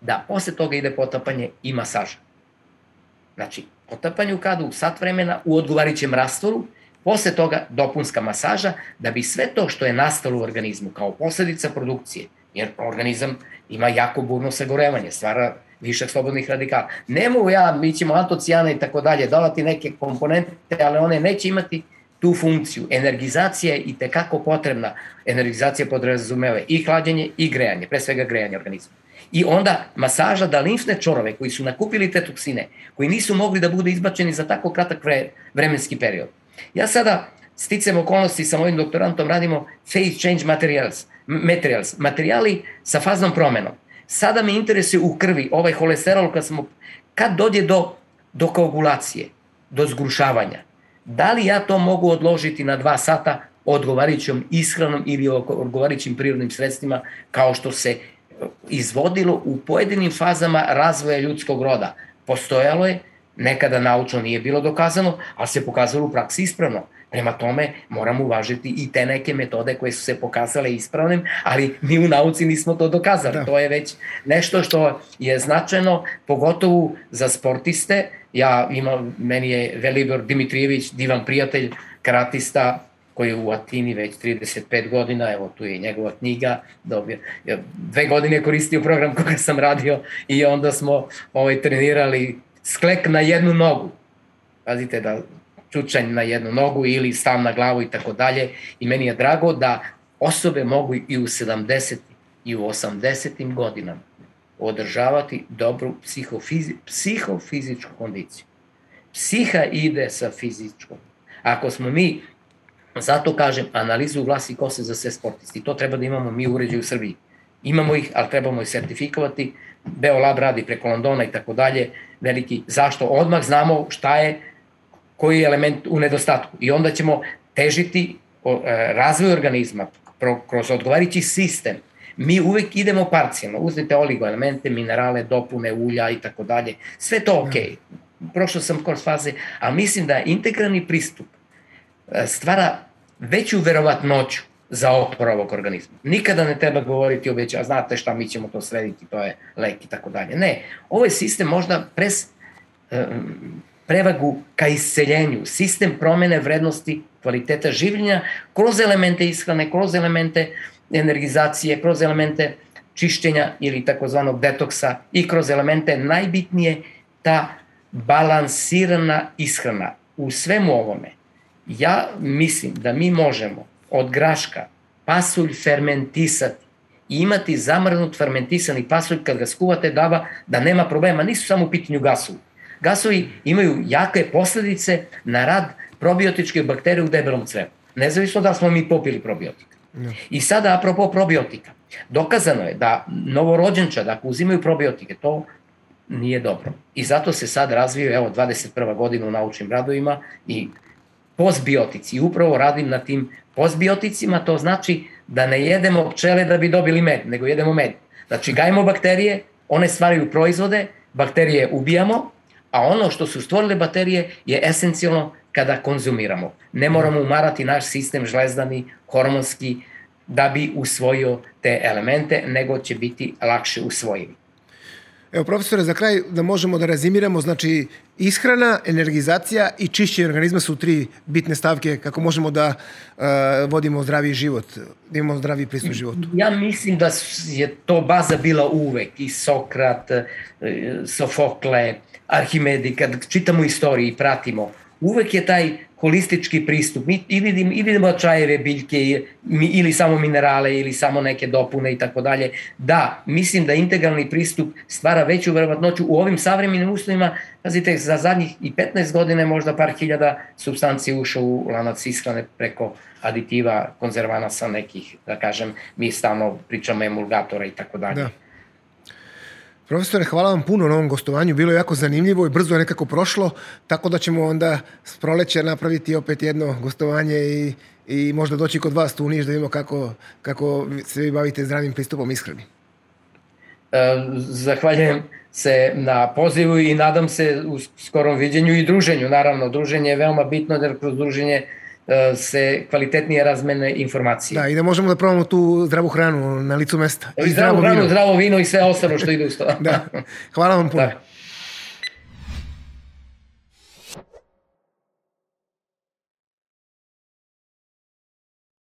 da posle toga ide potapanje i masaža. Znači, potapanje u kadu u sat vremena u odgovarajućem rastvoru, posle toga dopunska masaža, da bi sve to što je nastalo u organizmu kao posledica produkcije, jer organizam ima jako burno sagorevanje, stvara višak slobodnih radikala. Ne mogu ja, mi ćemo antocijane i tako dalje, davati neke komponente, ali one neće imati tu funkciju. Energizacija je i tekako potrebna. Energizacija podrazumeva i hlađenje i grejanje, pre svega grejanje organizma. I onda masaža da limfne čorove koji su nakupili te toksine, koji nisu mogli da budu izbačeni za tako kratak vre, vremenski period. Ja sada sticam okolnosti sa mojim doktorantom radimo phase change materials, materials, materijali sa faznom promenom. Sada me interesuje u krvi ovaj holesterol kad, smo, kad dođe do, do koagulacije, do zgrušavanja. Da li ja to mogu odložiti na dva sata odgovarajućom ishranom ili odgovarajućim prirodnim sredstvima kao što se izvodilo u pojedinim fazama razvoja ljudskog roda. Postojalo je, nekada naučno nije bilo dokazano, ali se pokazalo u praksi ispravno. Prema tome moramo uvažiti i te neke metode koje su se pokazale ispravnim, ali mi u nauci nismo to dokazali. Da. To je već nešto što je značajno, pogotovo za sportiste. Ja imam, meni je Velibor Dimitrijević, divan prijatelj, karatista, koji je u Atini već 35 godina, evo tu je njegova knjiga, dobio, dve godine koristio program koga sam radio i onda smo ovaj, trenirali sklek na jednu nogu. Pazite da čučanj na jednu nogu ili stav na glavu i tako dalje. I meni je drago da osobe mogu i u 70. i u 80. godinama održavati dobru psihofizi, psihofizičku kondiciju. Psiha ide sa fizičkom. Ako smo mi, zato kažem, analizu glasi kose za sve sportisti. To treba da imamo mi uređaj u Srbiji. Imamo ih, ali trebamo ih sertifikovati. Beolab radi preko Londona i tako dalje. Veliki, zašto? Odmah znamo šta je koji je element u nedostatku. I onda ćemo težiti e, razvoj organizma kroz odgovarajući sistem. Mi uvek idemo parcijalno, uzmite oligoelemente, minerale, dopune, ulja i tako dalje. Sve to ok. Prošao sam kroz faze, a mislim da integralni pristup e, stvara veću verovatnoću za oporavak organizma. Nikada ne treba govoriti o već, a znate šta, mi ćemo to srediti, to je lek i tako dalje. Ne, ovaj sistem možda pres, e, prevagu ka isceljenju, sistem promene vrednosti kvaliteta življenja kroz elemente ishrane, kroz elemente energizacije, kroz elemente čišćenja ili takozvanog detoksa i kroz elemente najbitnije ta balansirana ishrana. U svemu ovome ja mislim da mi možemo od graška pasulj fermentisati i imati zamrnut fermentisani pasulj kad ga skuvate dava da nema problema, nisu samo u pitanju gasovi Gasovi imaju jake posledice na rad probiotičke bakterije u debelom crevu. Nezavisno da smo mi popili probiotika. Ne. I sada, apropo probiotika, dokazano je da novorođenčad, ako uzimaju probiotike, to nije dobro. I zato se sad razviju, evo, 21. godina u naučnim radovima i postbiotici. I upravo radim na tim postbioticima, to znači da ne jedemo pčele da bi dobili med, nego jedemo med. Znači, gajimo bakterije, one stvaraju proizvode, bakterije ubijamo, a ono što su stvorile baterije je esencijalno kada konzumiramo. Ne moramo umarati naš sistem žlezdani, hormonski, da bi usvojio te elemente, nego će biti lakše usvojivi. Evo, profesore, za kraj da možemo da rezimiramo, znači ishrana, energizacija i čišćenje organizma su tri bitne stavke kako možemo da uh, vodimo zdravi život, da imamo zdravi pristup životu. Ja mislim da je to baza bila uvek i Sokrat, e, Sofokle, Arhimedi, kad čitamo istoriju i pratimo, uvek je taj holistički pristup. Mi i vidimo, i vidimo čajeve, biljke ili samo minerale ili samo neke dopune i tako dalje. Da, mislim da integralni pristup stvara veću verovatnoću u ovim savremenim uslovima. Pazite, za zadnjih i 15 godine možda par hiljada substanci ušao u lanac ishrane preko aditiva, konzervanasa nekih, da kažem, mi stalno pričamo emulgatora i tako dalje. Da. Profesore, hvala vam puno na ovom gostovanju. Bilo je jako zanimljivo i brzo je nekako prošlo, tako da ćemo onda s proleća napraviti opet jedno gostovanje i, i možda doći kod vas tu u Niš da vidimo kako, kako se vi bavite zdravim pristupom ishrani. E, zahvaljujem se na pozivu i nadam se u skorom viđenju i druženju. Naravno, druženje je veoma bitno jer kroz druženje e, se kvalitetnije razmene informacije. Da, i da možemo da probamo tu zdravu hranu na licu mesta. I, zdravu hranu, zdravo vino i sve ostalo što ide uz to. da. Hvala vam puno. Da.